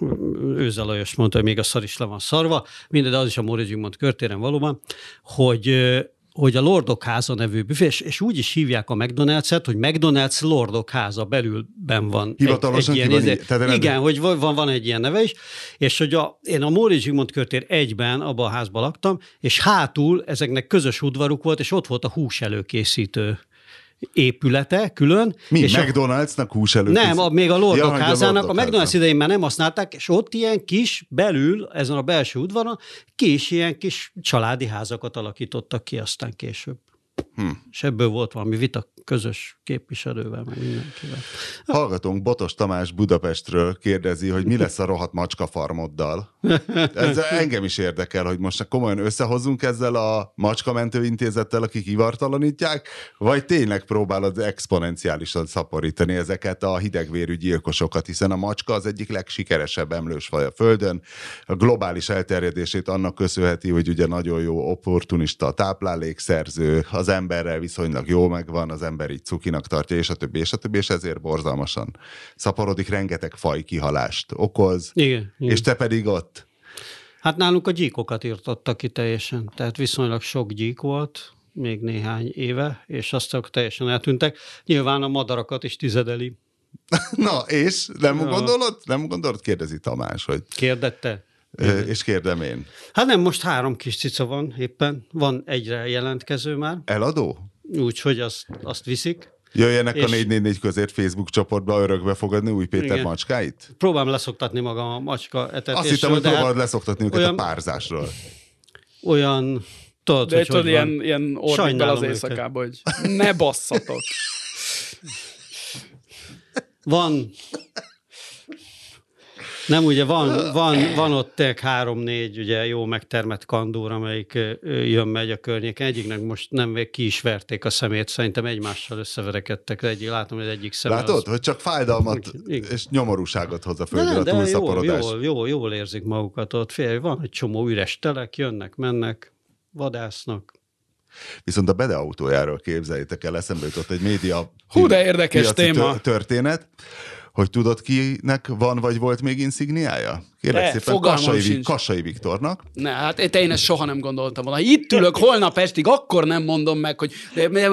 Őze Lajos mondta, hogy még a szar is le van szarva, mindegy, de az is a Móricz Zsigmond körtéren valóban, hogy hogy a Lordok háza nevű büfé, és, és úgy is hívják a McDonald's-et, hogy McDonald's Lordok háza belülben van. Hivatalosan egy, egy ilyen, így- tehát igen, hogy van, van, egy ilyen neve is, és hogy a, én a Móricz Zsigmond körtér egyben abban a házban laktam, és hátul ezeknek közös udvaruk volt, és ott volt a hús előkészítő épülete külön. Mi, és a, McDonald's-nak hús előtt? nem, a, még a Lordok ja, házának, a Lordok McDonald's idején már nem használták, és ott ilyen kis, belül, ezen a belső udvaron, kis, ilyen kis családi házakat alakítottak ki aztán később. Hm. És ebből volt valami vita közös képviselővel, meg mindenkivel. Hallgatónk Botos Tamás Budapestről kérdezi, hogy mi lesz a rohadt macska farmoddal. Ez engem is érdekel, hogy most komolyan összehozunk ezzel a macskamentő intézettel, akik ivartalanítják, vagy tényleg próbálod exponenciálisan szaporítani ezeket a hidegvérű gyilkosokat, hiszen a macska az egyik legsikeresebb emlősfaj a Földön. A globális elterjedését annak köszönheti, hogy ugye nagyon jó opportunista táplálékszerző, az emberrel viszonylag jó megvan, az ember így cukinak tartja, és a többi, és a többi, és ezért borzalmasan szaporodik, rengeteg faj kihalást okoz, Igen. igen. és te pedig ott. Hát nálunk a gyíkokat írtottak ki teljesen, tehát viszonylag sok gyík volt, még néhány éve, és aztán teljesen eltűntek. Nyilván a madarakat is tizedeli. Na, és nem Ja. gondolod? Nem gondolod? Kérdezi Tamás, hogy Kérdette? Ö, és kérdem én. Hát nem, most három kis cica van éppen. Van egyre jelentkező már, Eladó? Úgyhogy azt, azt viszik. Jöjjenek És- a 444 közért Facebook csoportba örökbe fogadni új Péter Igen. macskáit? Próbálom leszoktatni magam a macska etetésről. Azt hittem, hogy de hát próbálod leszoktatni őket olyan- a párzásról. olyan, tudod, De hogy, tudod, hogy ilyen, van. ilyen Sajnálom az éjszakába, hogy ne basszatok. Van, nem, ugye van, van, van ott tényleg három-négy ugye jó megtermett kandúr, amelyik jön-megy a környéken. Egyiknek most nem ki is verték a szemét, szerintem egymással összeverekedtek. Egyik, látom, hogy egyik szeme Látod, az... hogy csak fájdalmat Igen. és nyomorúságot hoz a földre a túlszaporodás. jól, jól, jól érzik magukat ott. Félj, van egy csomó üres telek, jönnek, mennek, vadásznak. Viszont a Bede autójáról képzeljétek el, eszembe jutott egy média Hú, de érdekes téma. tö- történet, hogy tudod kinek van vagy volt még insigniája? Kérlek De, szépen, Kassai, sincs. Kassai Viktornak. Ne, hát én ezt soha nem gondoltam volna. Itt ülök holnap estig, akkor nem mondom meg, hogy,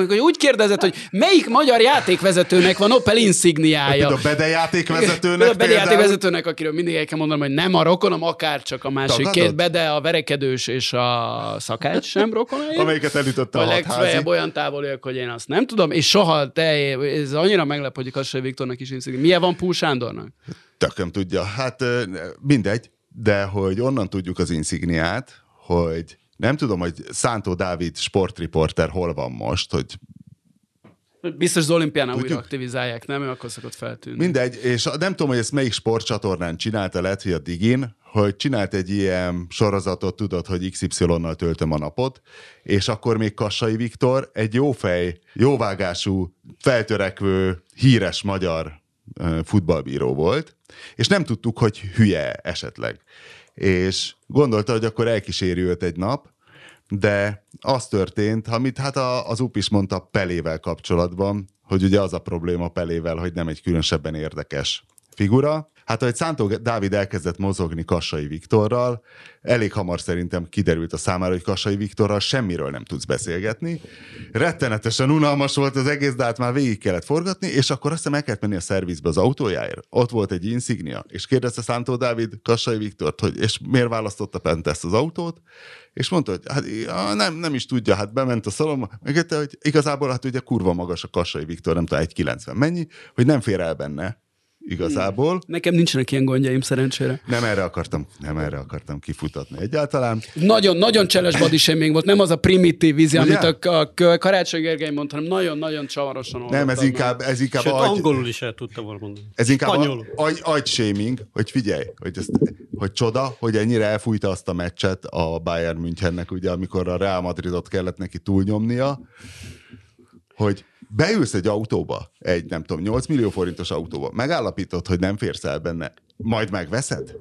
hogy úgy kérdezed, hogy melyik magyar játékvezetőnek van Opel insigniája. A Bede játékvezetőnek a Bede játékvezetőnek, akiről mindig el kell mondanom, hogy nem a rokonom, akár csak a másik Tagadod? két Bede, a verekedős és a szakács sem rokonai. Amelyiket elütötte a a legfeljebb olyan távoliak, hogy én azt nem tudom, és soha te, ez annyira meglep, hogy Kassai Viktornak is insignia. Milyen van Púl Sándornak? Tököm tudja. Hát mindegy, de hogy onnan tudjuk az insigniát, hogy nem tudom, hogy Szántó Dávid sportriporter hol van most, hogy Biztos az olimpiánál Tudjuk. újra aktivizálják, nem? Ő akkor szokott feltűnni. mindegy, és nem tudom, hogy ezt melyik sportcsatornán csinálta, lehet, hogy a Digin, hogy csinált egy ilyen sorozatot, tudod, hogy XY-nal töltöm a napot, és akkor még Kassai Viktor egy jófej, jóvágású, feltörekvő, híres magyar futballbíró volt, és nem tudtuk, hogy hülye esetleg. És gondolta, hogy akkor elkíséri őt egy nap, de az történt, amit hát a, az UP is mondta Pelével kapcsolatban, hogy ugye az a probléma Pelével, hogy nem egy különösebben érdekes figura. Hát, ahogy Szántó Dávid elkezdett mozogni Kassai Viktorral, elég hamar szerintem kiderült a számára, hogy Kassai Viktorral semmiről nem tudsz beszélgetni. Rettenetesen unalmas volt az egész, de hát már végig kellett forgatni, és akkor azt hiszem el kellett menni a szervizbe az autójáért. Ott volt egy insignia, és kérdezte Szántó Dávid Kassai Viktort, hogy és miért választotta pont ezt az autót, és mondta, hogy hát nem, nem is tudja, hát bement a szalomba, megette, hogy igazából hát ugye kurva magas a Kassai Viktor, nem tudom, 1,90 mennyi, hogy nem fér el benne igazából. Nekem nincsenek ilyen gondjaim szerencsére. Nem erre akartam, nem erre akartam kifutatni egyáltalán. Nagyon, nagyon cseles body volt, nem az a primitív vízi, Ugye? amit a, a Karácsony Gergely mondta, hanem nagyon-nagyon csavarosan Nem, ez inkább, ez inkább Sőt, agy, angolul is el tudta volna mondani. ez inkább Spanyolul. agy, agy shaming, hogy figyelj, hogy, ezt, hogy csoda, hogy ennyire elfújta azt a meccset a Bayern Münchennek, ugye, amikor a Real Madridot kellett neki túlnyomnia, hogy beülsz egy autóba, egy nem tudom, 8 millió forintos autóba, megállapítod, hogy nem férsz el benne, majd megveszed?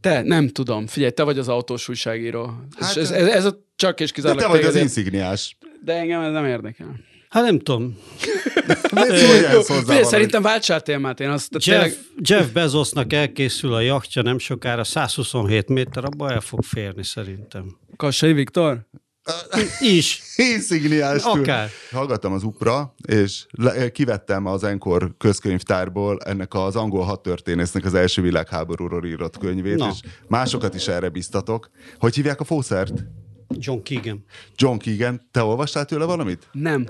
Te, nem tudom. Figyelj, te vagy az autós újságíró. Hát, ez, ez, ez a csak és kizárólag te vagy az insigniás. De engem ez nem érdekel. Hát nem tudom. Miért szerintem váltsál témát, én azt Jeff, tényleg... Jeff Bezosnak elkészül a jachtja nem sokára, 127 méter, abba el fog férni szerintem. Kassai Viktor? Is. Insigniás. túl. Akár. Hallgattam az UPRA, és le, kivettem az Enkor közkönyvtárból ennek az angol hadtörténésznek az első világháborúról írott könyvét, Na. és másokat is erre biztatok. Hogy hívják a fószert? John Keegan. John Keegan. Te olvastál tőle valamit? Nem.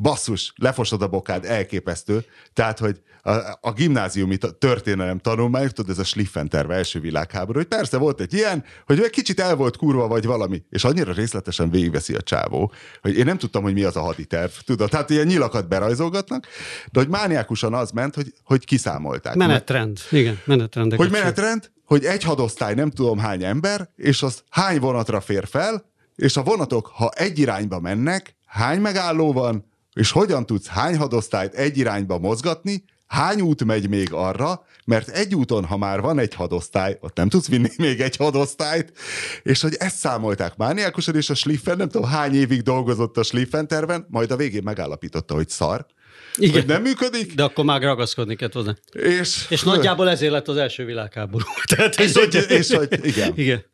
Basszus, lefosod a bokád, elképesztő. Tehát, hogy a, a gimnáziumi történelem tanulmány, tudod, ez a Schliffenterve első világháború, hogy persze volt egy ilyen, hogy egy kicsit el volt kurva vagy valami, és annyira részletesen végigveszi a csávó, hogy én nem tudtam, hogy mi az a haditerv, tudod, tehát ilyen nyilakat berajzolgatnak, de hogy mániákusan az ment, hogy, hogy kiszámolták. Menetrend. Igen, menetrendek. Hogy menetrend, hogy egy hadosztály nem tudom hány ember, és az hány vonatra fér fel, és a vonatok, ha egy irányba mennek, hány megálló van, és hogyan tudsz hány hadosztályt egy irányba mozgatni, hány út megy még arra, mert egy úton, ha már van egy hadosztály, ott nem tudsz vinni még egy hadosztályt, és hogy ezt számolták mániákusan, és a Schliffen nem tudom hány évig dolgozott a Schliffen terven, majd a végén megállapította, hogy szar, Igen. hogy nem működik, De akkor már ragaszkodni kellett hozzá. és... És nagyjából ezért lett az első világháború. Tehát És hogy- és hogy- igen. igen.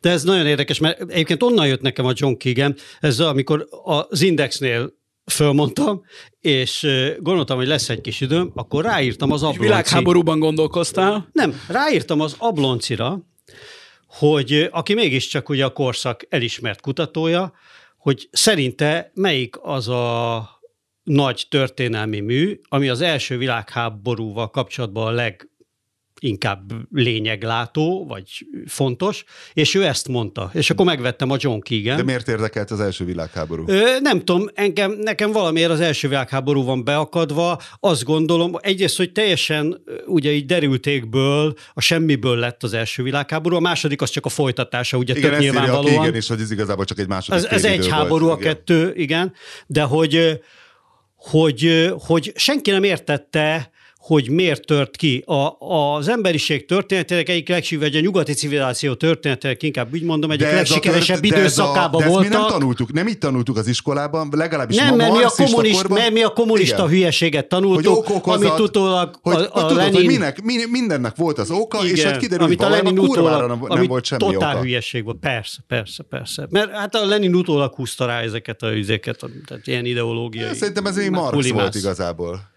De ez nagyon érdekes, mert egyébként onnan jött nekem a John Keegan, ez amikor az Indexnél fölmondtam, és gondoltam, hogy lesz egy kis időm, akkor ráírtam az És ablonci. világháborúban gondolkoztál? Nem, ráírtam az abloncira, hogy aki mégiscsak ugye a korszak elismert kutatója, hogy szerinte melyik az a nagy történelmi mű, ami az első világháborúval kapcsolatban a inkább lényeglátó, vagy fontos, és ő ezt mondta. És akkor megvettem a John Keegan. De miért érdekelt az első világháború? Ö, nem tudom, engem, nekem valamiért az első világháború van beakadva. Azt gondolom, egyrészt, hogy teljesen ugye így derültékből, a semmiből lett az első világháború, a második az csak a folytatása, ugye igen, tök nyilvánvalóan. Igen, és hogy ez igazából csak egy második Ez, ez egy háború volt, a kettő, igen, de hogy, hogy, hogy senki nem értette, hogy miért tört ki. A, az emberiség történetének egyik legsív, vagy a nyugati civilizáció történetének inkább úgy mondom, egyik legsikeresebb tört, időszakában de voltak. mi nem tanultuk, nem itt tanultuk az iskolában, legalábbis nem, ma mert mi a, kommunist, korban, mert mi a kommunista igen. hülyeséget tanultuk, hogy okokozat, amit utólag hogy, a, a, tudod, Lenin... hogy minek, mindennek volt az oka, igen, és hogy kiderült, amit a Lenin utólag, nem, nem volt semmi totál oka. hülyeség volt, persze, persze, persze. Mert hát a Lenin utólag húzta rá ezeket a üzéket, tehát ilyen ideológiai. Szerintem ez még Marx volt igazából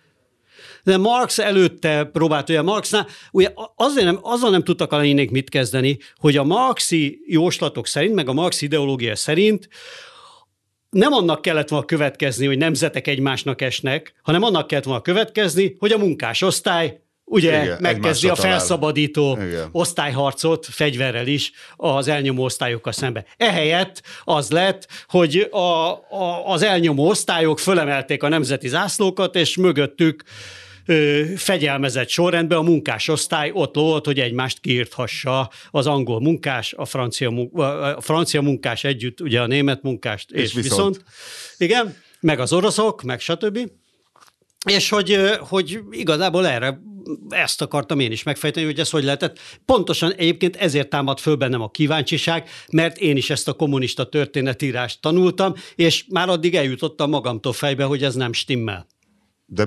de Marx előtte próbált, ugye Marxnál, ugye azért nem, azzal nem tudtak a Leninék mit kezdeni, hogy a marxi jóslatok szerint, meg a marxi ideológia szerint nem annak kellett volna következni, hogy nemzetek egymásnak esnek, hanem annak kellett volna következni, hogy a munkásosztály ugye Igen, megkezdi a felszabadító Igen. osztályharcot fegyverrel is az elnyomó osztályokkal szembe. Ehelyett az lett, hogy a, a, az elnyomó osztályok fölemelték a nemzeti zászlókat, és mögöttük fegyelmezett sorrendben a munkásosztály ott volt, hogy egymást kiírthassa az angol munkás, a francia, a francia munkás együtt, ugye a német munkást, és, és viszont. viszont. Igen, meg az oroszok, meg stb. És hogy, hogy igazából erre ezt akartam én is megfejteni, hogy ez hogy lehetett. Pontosan egyébként ezért támad föl bennem a kíváncsiság, mert én is ezt a kommunista történetírást tanultam, és már addig eljutottam magamtól fejbe, hogy ez nem stimmel. De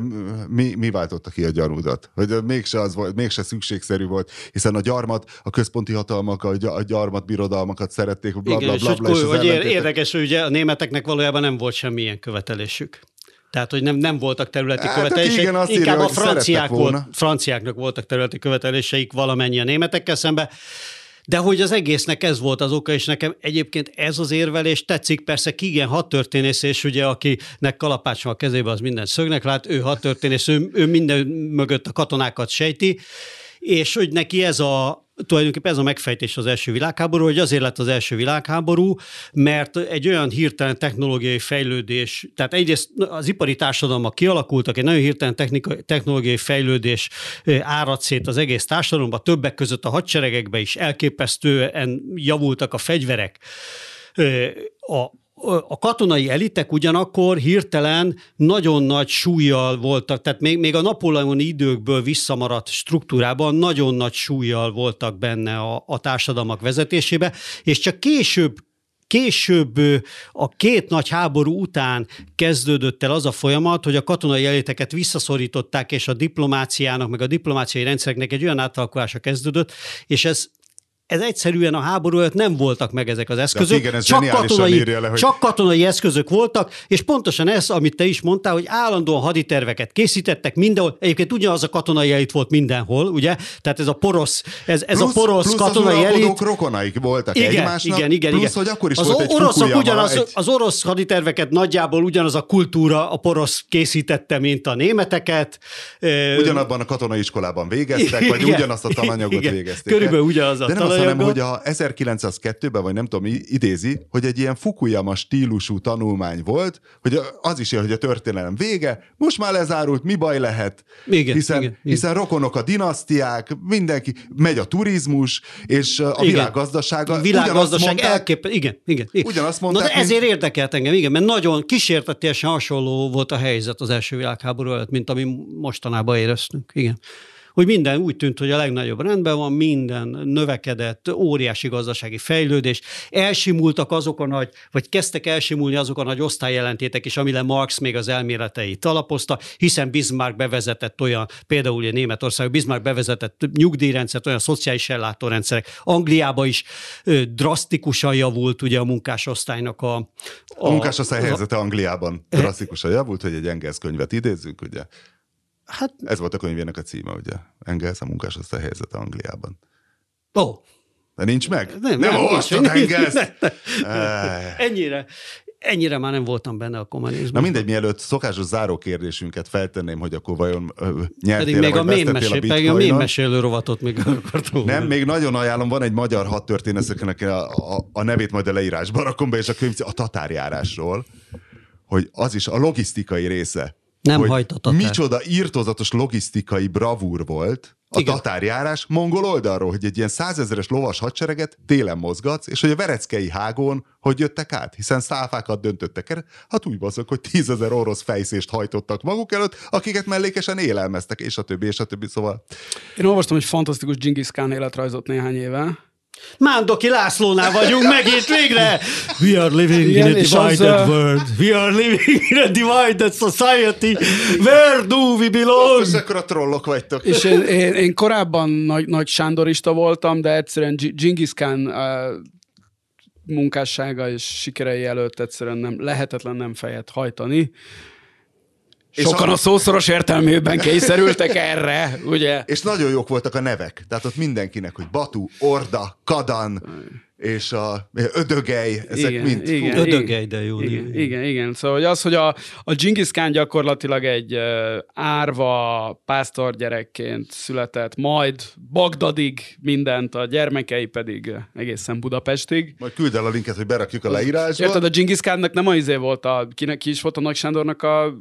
mi, mi váltotta ki a gyanúdat? Hogy mégse az volt, mégse szükségszerű volt, hiszen a gyarmat, a központi hatalmak, a gyarmat birodalmakat szerették, bla, Igen, bla, bla, bla, és, és hogy érdekes, hogy ugye a németeknek valójában nem volt semmilyen követelésük. Tehát, hogy nem, nem voltak területi hát, követelések. Igen, azt Inkább írja, a franciák volt, franciáknak voltak területi követeléseik valamennyi a németekkel szemben. De hogy az egésznek ez volt az oka, és nekem egyébként ez az érvelés tetszik, persze igen, hat történész, és ugye akinek kalapács van a kezébe, az minden szögnek lát, ő hat történész, ő, ő minden mögött a katonákat sejti, és hogy neki ez a, tulajdonképpen ez a megfejtés az első világháború, hogy azért lett az első világháború, mert egy olyan hirtelen technológiai fejlődés, tehát egyrészt az ipari társadalmak kialakultak, egy nagyon hirtelen technológiai fejlődés árad szét az egész társadalomba, többek között a hadseregekbe is elképesztően javultak a fegyverek, a, a katonai elitek ugyanakkor hirtelen nagyon nagy súlyjal voltak, tehát még, még a napóleoni időkből visszamaradt struktúrában nagyon nagy súlyjal voltak benne a, a társadalmak vezetésébe, és csak később Később a két nagy háború után kezdődött el az a folyamat, hogy a katonai eliteket visszaszorították, és a diplomáciának, meg a diplomáciai rendszereknek egy olyan átalakulása kezdődött, és ez ez egyszerűen a háború előtt nem voltak meg ezek az eszközök. igen, ez csak, katonai, le, hogy... csak katonai eszközök voltak, és pontosan ez, amit te is mondtál, hogy állandóan haditerveket készítettek mindenhol. Egyébként ugyanaz a katonai elit volt mindenhol, ugye? Tehát ez a porosz, ez, ez plusz, a porosz plusz katonai az elit. rokonaik voltak igen, egymásnak, igen, igen, plusz, igen. hogy akkor is az volt egy oroszok ugyanaz, egy... Az orosz haditerveket nagyjából ugyanaz a kultúra, a porosz készítette, mint a németeket. Ugyanabban a katonai iskolában végeztek, vagy igen, ugyanazt a tananyagot igen, végezték. Körülbelül ugyanaz a azt, hanem, hogy a 1902-ben, vagy nem tudom, idézi, hogy egy ilyen Fukuyama stílusú tanulmány volt, hogy az is ilyen, hogy a történelem vége, most már lezárult, mi baj lehet, igen, hiszen, igen, hiszen igen. rokonok a dinasztiák, mindenki, megy a turizmus, és a igen. világgazdasága. Világgazdaság mondták, elkép... igen, igen, igen. Ugyanazt mondták, Na de ezért mint... érdekelt engem, igen, mert nagyon kísértetésen hasonló volt a helyzet az első világháború előtt, mint ami mostanában éreztünk. Igen hogy minden úgy tűnt, hogy a legnagyobb rendben van, minden növekedett, óriási gazdasági fejlődés, elsimultak azok a nagy, vagy kezdtek elsimulni azok a nagy osztályjelentétek is, amire Marx még az elméleteit alapozta, hiszen Bismarck bevezetett olyan, például a Németország, Bismarck bevezetett nyugdíjrendszert, olyan szociális ellátórendszerek. Angliába is ö, drasztikusan javult ugye a munkásosztálynak a... A, a munkásosztály helyzete Angliában drasztikusan javult, hogy egy Engels könyvet idézzünk, ugye? Hát, Ez volt a könyvének a címe, ugye? Engels a munkásosztály helyzete Angliában. Ó. Oh. De nincs meg? Nem, nem, nem olvastad Engels? Ennyire. ennyire már nem voltam benne a kommunizmusban. Na mindegy, mielőtt szokásos záró kérdésünket feltenném, hogy akkor vajon nyertél Pedig még a, vagy mém vesztettél mesé, pedig a mém bitcoinon. mesélő rovatot még akartam Nem, még nagyon ajánlom, van egy magyar hadtörténészeknek a, a, a nevét majd a leírásban rakom be, és a könyv a tatárjárásról, hogy az is a logisztikai része. Nem hogy. Micsoda írtozatos logisztikai bravúr volt a Igen. tatárjárás mongol oldalról, hogy egy ilyen százezeres lovas hadsereget télen mozgatsz, és hogy a vereckei hágón hogy jöttek át, hiszen száfákat döntöttek el, hát úgy bazok, hogy tízezer orosz fejszést hajtottak maguk előtt, akiket mellékesen élelmeztek, és a többi, és a többi, szóval Én olvastam egy fantasztikus Genghis Khan életrajzot néhány éve. Mándoki Lászlónál vagyunk megint végre! We are living Igen, in a az, divided uh, world. We are living in a divided society. Where do we belong? és akkor a trollok vagytok. És én, én, én korábban nagy, nagy sándorista voltam, de egyszerűen Genghis Khan uh, munkássága és sikerei előtt egyszerűen nem, lehetetlen nem fejet hajtani. És Sokan a- a szószoros értelmében kényszerültek erre, ugye? És nagyon jók voltak a nevek. Tehát ott mindenkinek, hogy Batu, Orda, Kadan, és a Ödögej, ezek igen, mind. Igen, Fú, Ödögej, de jó Igen, igen, igen. Szóval hogy az, hogy a, a Genghis Khan gyakorlatilag egy uh, árva pásztor gyerekként született, majd Bagdadig mindent, a gyermekei pedig egészen Budapestig. Majd küld el a linket, hogy berakjuk a leírásba. Érted, a Genghis Khannak nem a izé volt a, kinek ki is volt a Nagy Sándornak a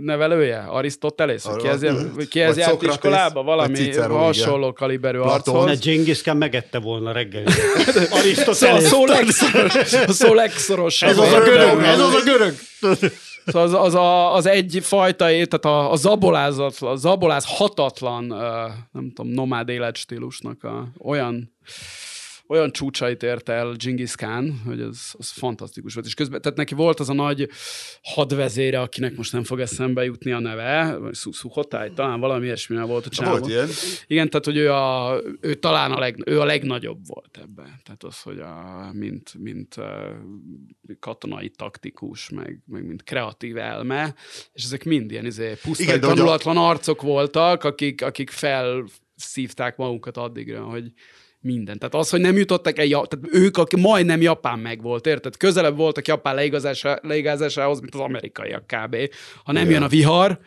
nevelője? Arisztotelész? Ki ez, ki ez járt Szokratész, iskolába? Valami Cicero, hasonló kaliberű Platon. De archoz. Genghis Khan megette volna reggel. Szóval a Arisztotelész. szó legszoros, a szó legszorosabb. Ez az a görög, ez az a görög. Szóval az, az, a, az egy fajta, tehát a, a zabolázat, a zaboláz hatatlan, uh, nem tudom, nomád életstílusnak a, olyan olyan csúcsait ért el Genghis Khan, hogy az, az fantasztikus volt. És közben, tehát neki volt az a nagy hadvezére, akinek most nem fog eszembe jutni a neve, Sukhothai, talán valami ilyesmivel volt a csávó. Volt ilyen. Igen, tehát hogy ő, a, ő talán a, leg, ő a legnagyobb volt ebben. Tehát az, hogy a, mint, mint katonai taktikus, meg, meg mint kreatív elme, és ezek mind ilyen izé, pusztai, Igen, hogy a- tanulatlan arcok voltak, akik, akik felszívták magukat addigra, hogy minden. Tehát az, hogy nem jutottak el, tehát ők, akik majdnem Japán meg volt, érted? Közelebb voltak Japán leigazása, leigázásához, mint az amerikaiak kb. Ha nem jön a vihar,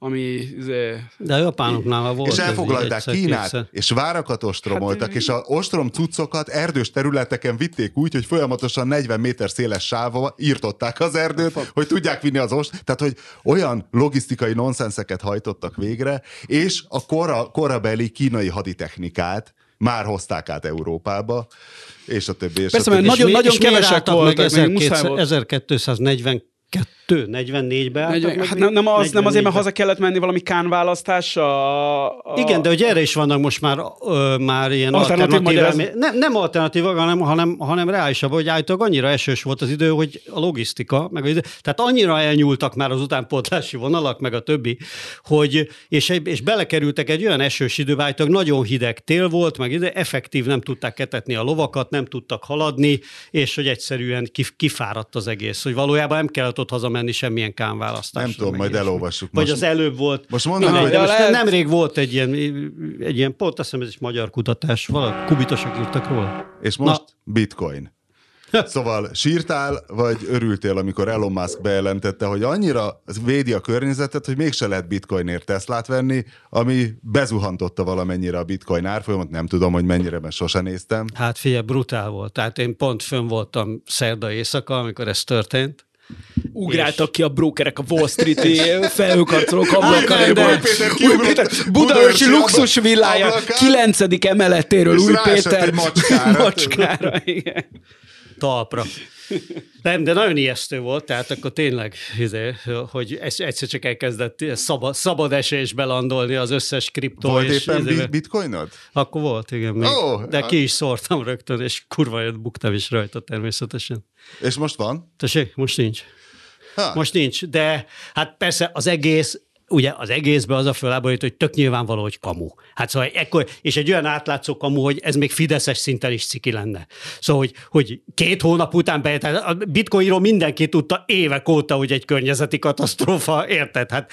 ami izé, De a japánoknál volt. És elfoglalták. Kínát, és várakat ostromoltak, és a ostrom cuccokat erdős területeken vitték úgy, hogy folyamatosan 40 méter széles sávba írtották az erdőt, hogy tudják vinni az ost. Tehát, hogy olyan logisztikai nonszenszeket hajtottak végre, és a kora, korabeli kínai haditechnikát már hozták át Európába, és a többi. És Persze, a többi. mert nagyon-nagyon nagyon kevesek voltak. Meg 1242 Kettő? 44-be 40, hát nem, nem, az, nem azért, mert haza kellett menni valami Kán választás? A, a... Igen, de hogy erre is vannak most már, ö, már ilyen alternatív, nem, nem alternatív, hanem, hanem, hanem reálisabb, hogy állítólag annyira esős volt az idő, hogy a logisztika, meg az idő, tehát annyira elnyúltak már az utánpótlási vonalak, meg a többi, hogy, és, és belekerültek egy olyan esős időbe, állítólag nagyon hideg tél volt, meg ide effektív nem tudták ketetni a lovakat, nem tudtak haladni, és hogy egyszerűen kif, kifáradt az egész, hogy valójában nem kellett ott hazamenni semmilyen kánválasztásra. Nem tudom, majd elolvassuk. Vagy Most- az előbb volt. most mondd meg, Mindegy, hogy- most lehet. nemrég volt egy ilyen, egy ilyen, pont azt hiszem ez is magyar kutatás, valami kubitosok írtak róla. És most bitcoin. Szóval sírtál, vagy örültél, amikor Elon Musk bejelentette, hogy annyira védi a környezetet, hogy mégse lehet bitcoinért Teslát venni, ami bezuhantotta valamennyire a bitcoin árfolyamot, nem tudom, hogy mennyire, mert sose néztem. Hát figyelj, brutál volt. Tehát én pont fönn voltam szerda éjszaka, amikor ez történt. Ugráltak ki a brókerek a Wall Street-i felhőkarcolók Péter, Budaörsi luxus villája. 9. emeletéről És Új Péter. egy macskára. macskára igen. Talpra. Nem, de nagyon ijesztő volt, tehát akkor tényleg, izé, hogy egyszer csak elkezdett szabad, szabad esésbe landolni az összes kriptó. Volt és éppen bi- bitcoinod? Akkor volt, igen. Még. Ó, de hát- ki is szórtam rögtön, és kurva jött, buktam is rajta természetesen. És most van? Tessék, most nincs. Ha. Most nincs, de hát persze az egész, ugye az egészben az a föláborít, hogy tök nyilvánvaló, hogy kamu. Hát szóval ekkor, és egy olyan átlátszó kamu, hogy ez még fideszes szinten is ciki lenne. Szóval, hogy, hogy két hónap után be, a bitcoinról mindenki tudta évek óta, hogy egy környezeti katasztrófa, érted? Hát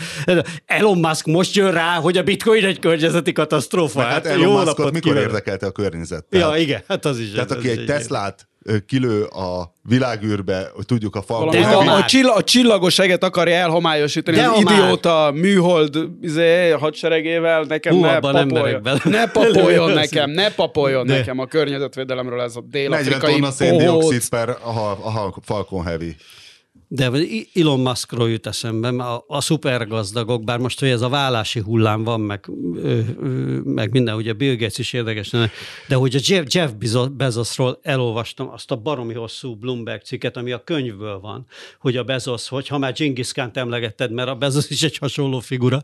Elon Musk most jön rá, hogy a bitcoin egy környezeti katasztrófa. Meg hát Elon jó Muskot mikor kívánok. érdekelte a környezet? Ja, Tehát- igen, hát az is. Tehát az aki is egy Teslát kilő a világűrbe, hogy tudjuk a De a, a, csillag, a csillagos eget akarja elhomályosítani, De az idióta műhold izé, hadseregével, nekem Hú, ne papoljon. Ne papoljon nekem, ne papoljon De. nekem a környezetvédelemről ez a 40 dél-afrikai tonna széndiokszid per a, a Falcon Heavy. De Elon Muskról jut eszembe, a, a szupergazdagok, bár most, hogy ez a vállási hullám van, meg, ö, ö, meg minden, ugye Bill Gates is érdekes, de hogy a Jeff, Jeff Bezos- Bezosról elolvastam azt a baromi hosszú Bloomberg cikket, ami a könyvből van, hogy a Bezos, hogy ha már Genghis Khan-t emlegetted, mert a Bezos is egy hasonló figura.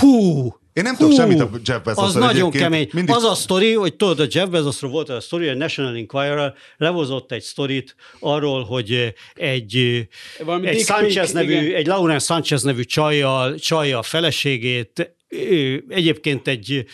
Hú! Én nem tudok semmit a Jeff Bezosról Az nagyon egyébként. kemény. Mindig- Az a sztori, hogy tudod, a Jeff Bezosról volt a sztori, a National Enquirer levozott egy sztorit arról, hogy egy, Valami egy Sanchez nevű, igen. egy Laurence Sanchez nevű csajjal, csajjal a feleségét, egyébként egy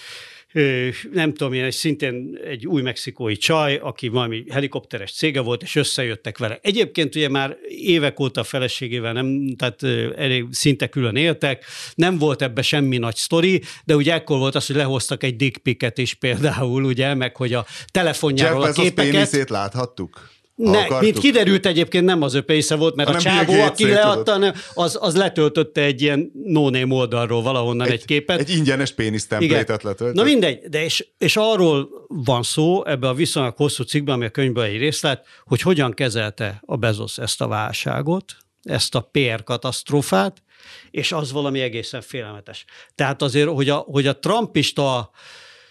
nem tudom, ilyen, egy szintén egy új mexikói csaj, aki valami helikopteres cége volt, és összejöttek vele. Egyébként ugye már évek óta a feleségével nem, tehát elég szinte külön éltek, nem volt ebbe semmi nagy sztori, de ugye ekkor volt az, hogy lehoztak egy dick picket is például, ugye, meg hogy a Jeff telefonjáról a Bezos képeket. péniszét láthattuk? Ne, akartuk? mint kiderült egyébként nem az ő pénze volt, mert Hanem a csávó, aki leadta, nem, az, az letöltötte egy ilyen no oldalról valahonnan egy, egy képet. Egy ingyenes pénisz templétet letöltött. Na mindegy, de és, és arról van szó ebbe a viszonylag hosszú cikkben, ami a könyvben egy részlet, hogy hogyan kezelte a Bezos ezt a válságot, ezt a PR katasztrófát, és az valami egészen félelmetes. Tehát azért, hogy a, hogy a trumpista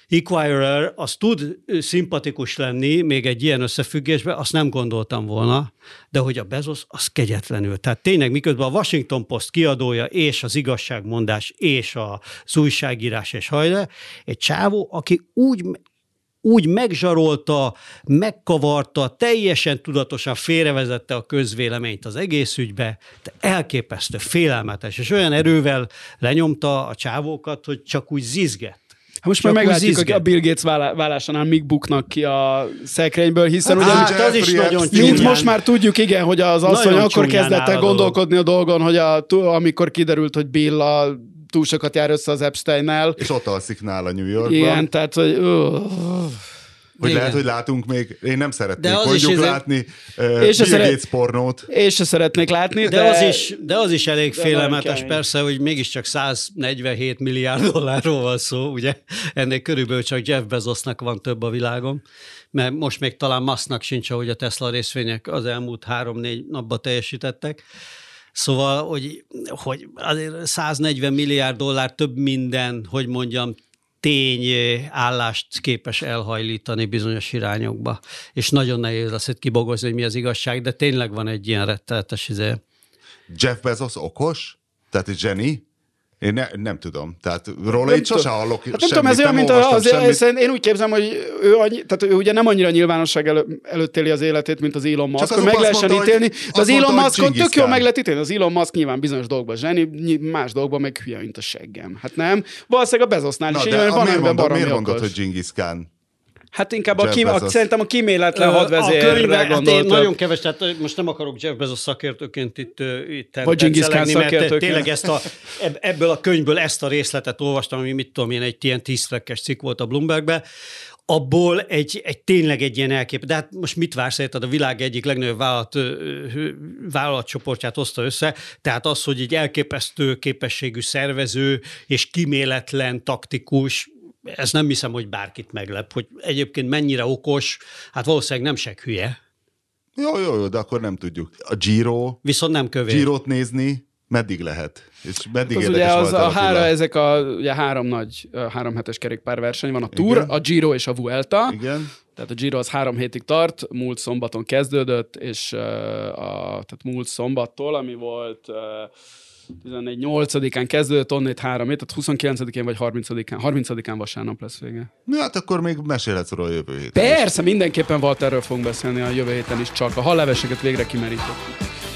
Equirer az tud szimpatikus lenni még egy ilyen összefüggésben, azt nem gondoltam volna, de hogy a Bezos az kegyetlenül. Tehát tényleg miközben a Washington Post kiadója és az igazságmondás és az újságírás és hajde, egy csávó, aki úgy úgy megzsarolta, megkavarta, teljesen tudatosan félrevezette a közvéleményt az egész ügybe, de elképesztő, félelmetes, és olyan erővel lenyomta a csávókat, hogy csak úgy zizgett. Most már meglátjuk, hogy zizget. a Bill Gates vállásánál mik buknak ki a szekrényből, hiszen ugye, Hát, Jeffrey az is nagyon mint most már tudjuk, igen, hogy az asszony Nagyon akkor kezdett el gondolkodni a dolgon, hogy a, amikor kiderült, hogy Bill a túl sokat jár össze az Epsteinnel. És ott alszik nála New Yorkban. Igen, tehát, hogy uh, Hogy Igen. lehet, hogy látunk még, én nem szeretnék De az mondjuk is izé- látni uh, És Bill szeret- Gates pornót. én se szeretnék látni, De, de, az is, de az is elég de félelmetes persze, hogy mégiscsak 147 milliárd dollárról van szó, ugye? Ennél körülbelül csak Jeff Bezosnak van több a világon, mert most még talán Musknak sincs, ahogy a Tesla részvények az elmúlt három-négy napban teljesítettek. Szóval, hogy, hogy azért 140 milliárd dollár több minden, hogy mondjam, tény eh, állást képes elhajlítani bizonyos irányokba. És nagyon nehéz lesz itt kibogozni, hogy mi az igazság, de tényleg van egy ilyen rettenetes izé. Jeff Bezos okos? Tehát egy zseni? Én ne, nem tudom. Tehát róla Nem itt sose hallok Hát nem tudom, ez olyan, mint az, az, én úgy képzem, hogy ő, annyi, tehát ő ugye nem annyira nyilvánosság elő, előtt éli az életét, mint az Elon Musk, hogy meg lehessen mondta, ítélni, de az Elon Muskon tök jól meg lehet ítélni. Az Elon Musk nyilván bizonyos dolgokban zseni, más dolgokban meg hülye, mint a seggem. Hát nem. Valószínűleg a Bezosnál Na, is, de így a, van miért, mondod, miért mondod, hogy Genghis Khan? Hát inkább a, Jeff kim, a, szerintem a kiméletlen Ö, hadvezérre a könyve, hát én nagyon keves, tehát most nem akarok Jeff Bezos szakértőként itt, itt Vagy Genghis Khan szakértőként. tényleg ezt a, ebb- ebből a könyvből ezt a részletet olvastam, ami mit tudom én, egy ilyen tízfrekkes cikk volt a Bloombergbe, abból egy, egy tényleg egy ilyen elkép. De hát most mit vársz, érted? A világ egyik legnagyobb vállalat, vállalatcsoportját hozta össze, tehát az, hogy egy elképesztő képességű szervező és kiméletlen taktikus, ez nem hiszem, hogy bárkit meglep, hogy egyébként mennyire okos, hát valószínűleg nem se hülye, Jó, jó, jó, de akkor nem tudjuk. A Giro, viszont nem kövér. Girot nézni, meddig lehet? És meddig Az érdekes ugye az a hára, Attila? ezek a ugye három nagy, három hetes kerékpárverseny van, a Tour, Igen. a Giro és a Vuelta. Igen. Tehát a Giro az három hétig tart, múlt szombaton kezdődött, és a, tehát múlt szombattól, ami volt uh, 14 8-án kezdődött, onnét három hét, tehát 29-én vagy 30-án, 30-án vasárnap lesz vége. Na, hát akkor még mesélhetsz róla a jövő héten. is. Persze, mindenképpen Walterről fogunk beszélni a jövő héten is, csak a halleveseket végre kimerítettük.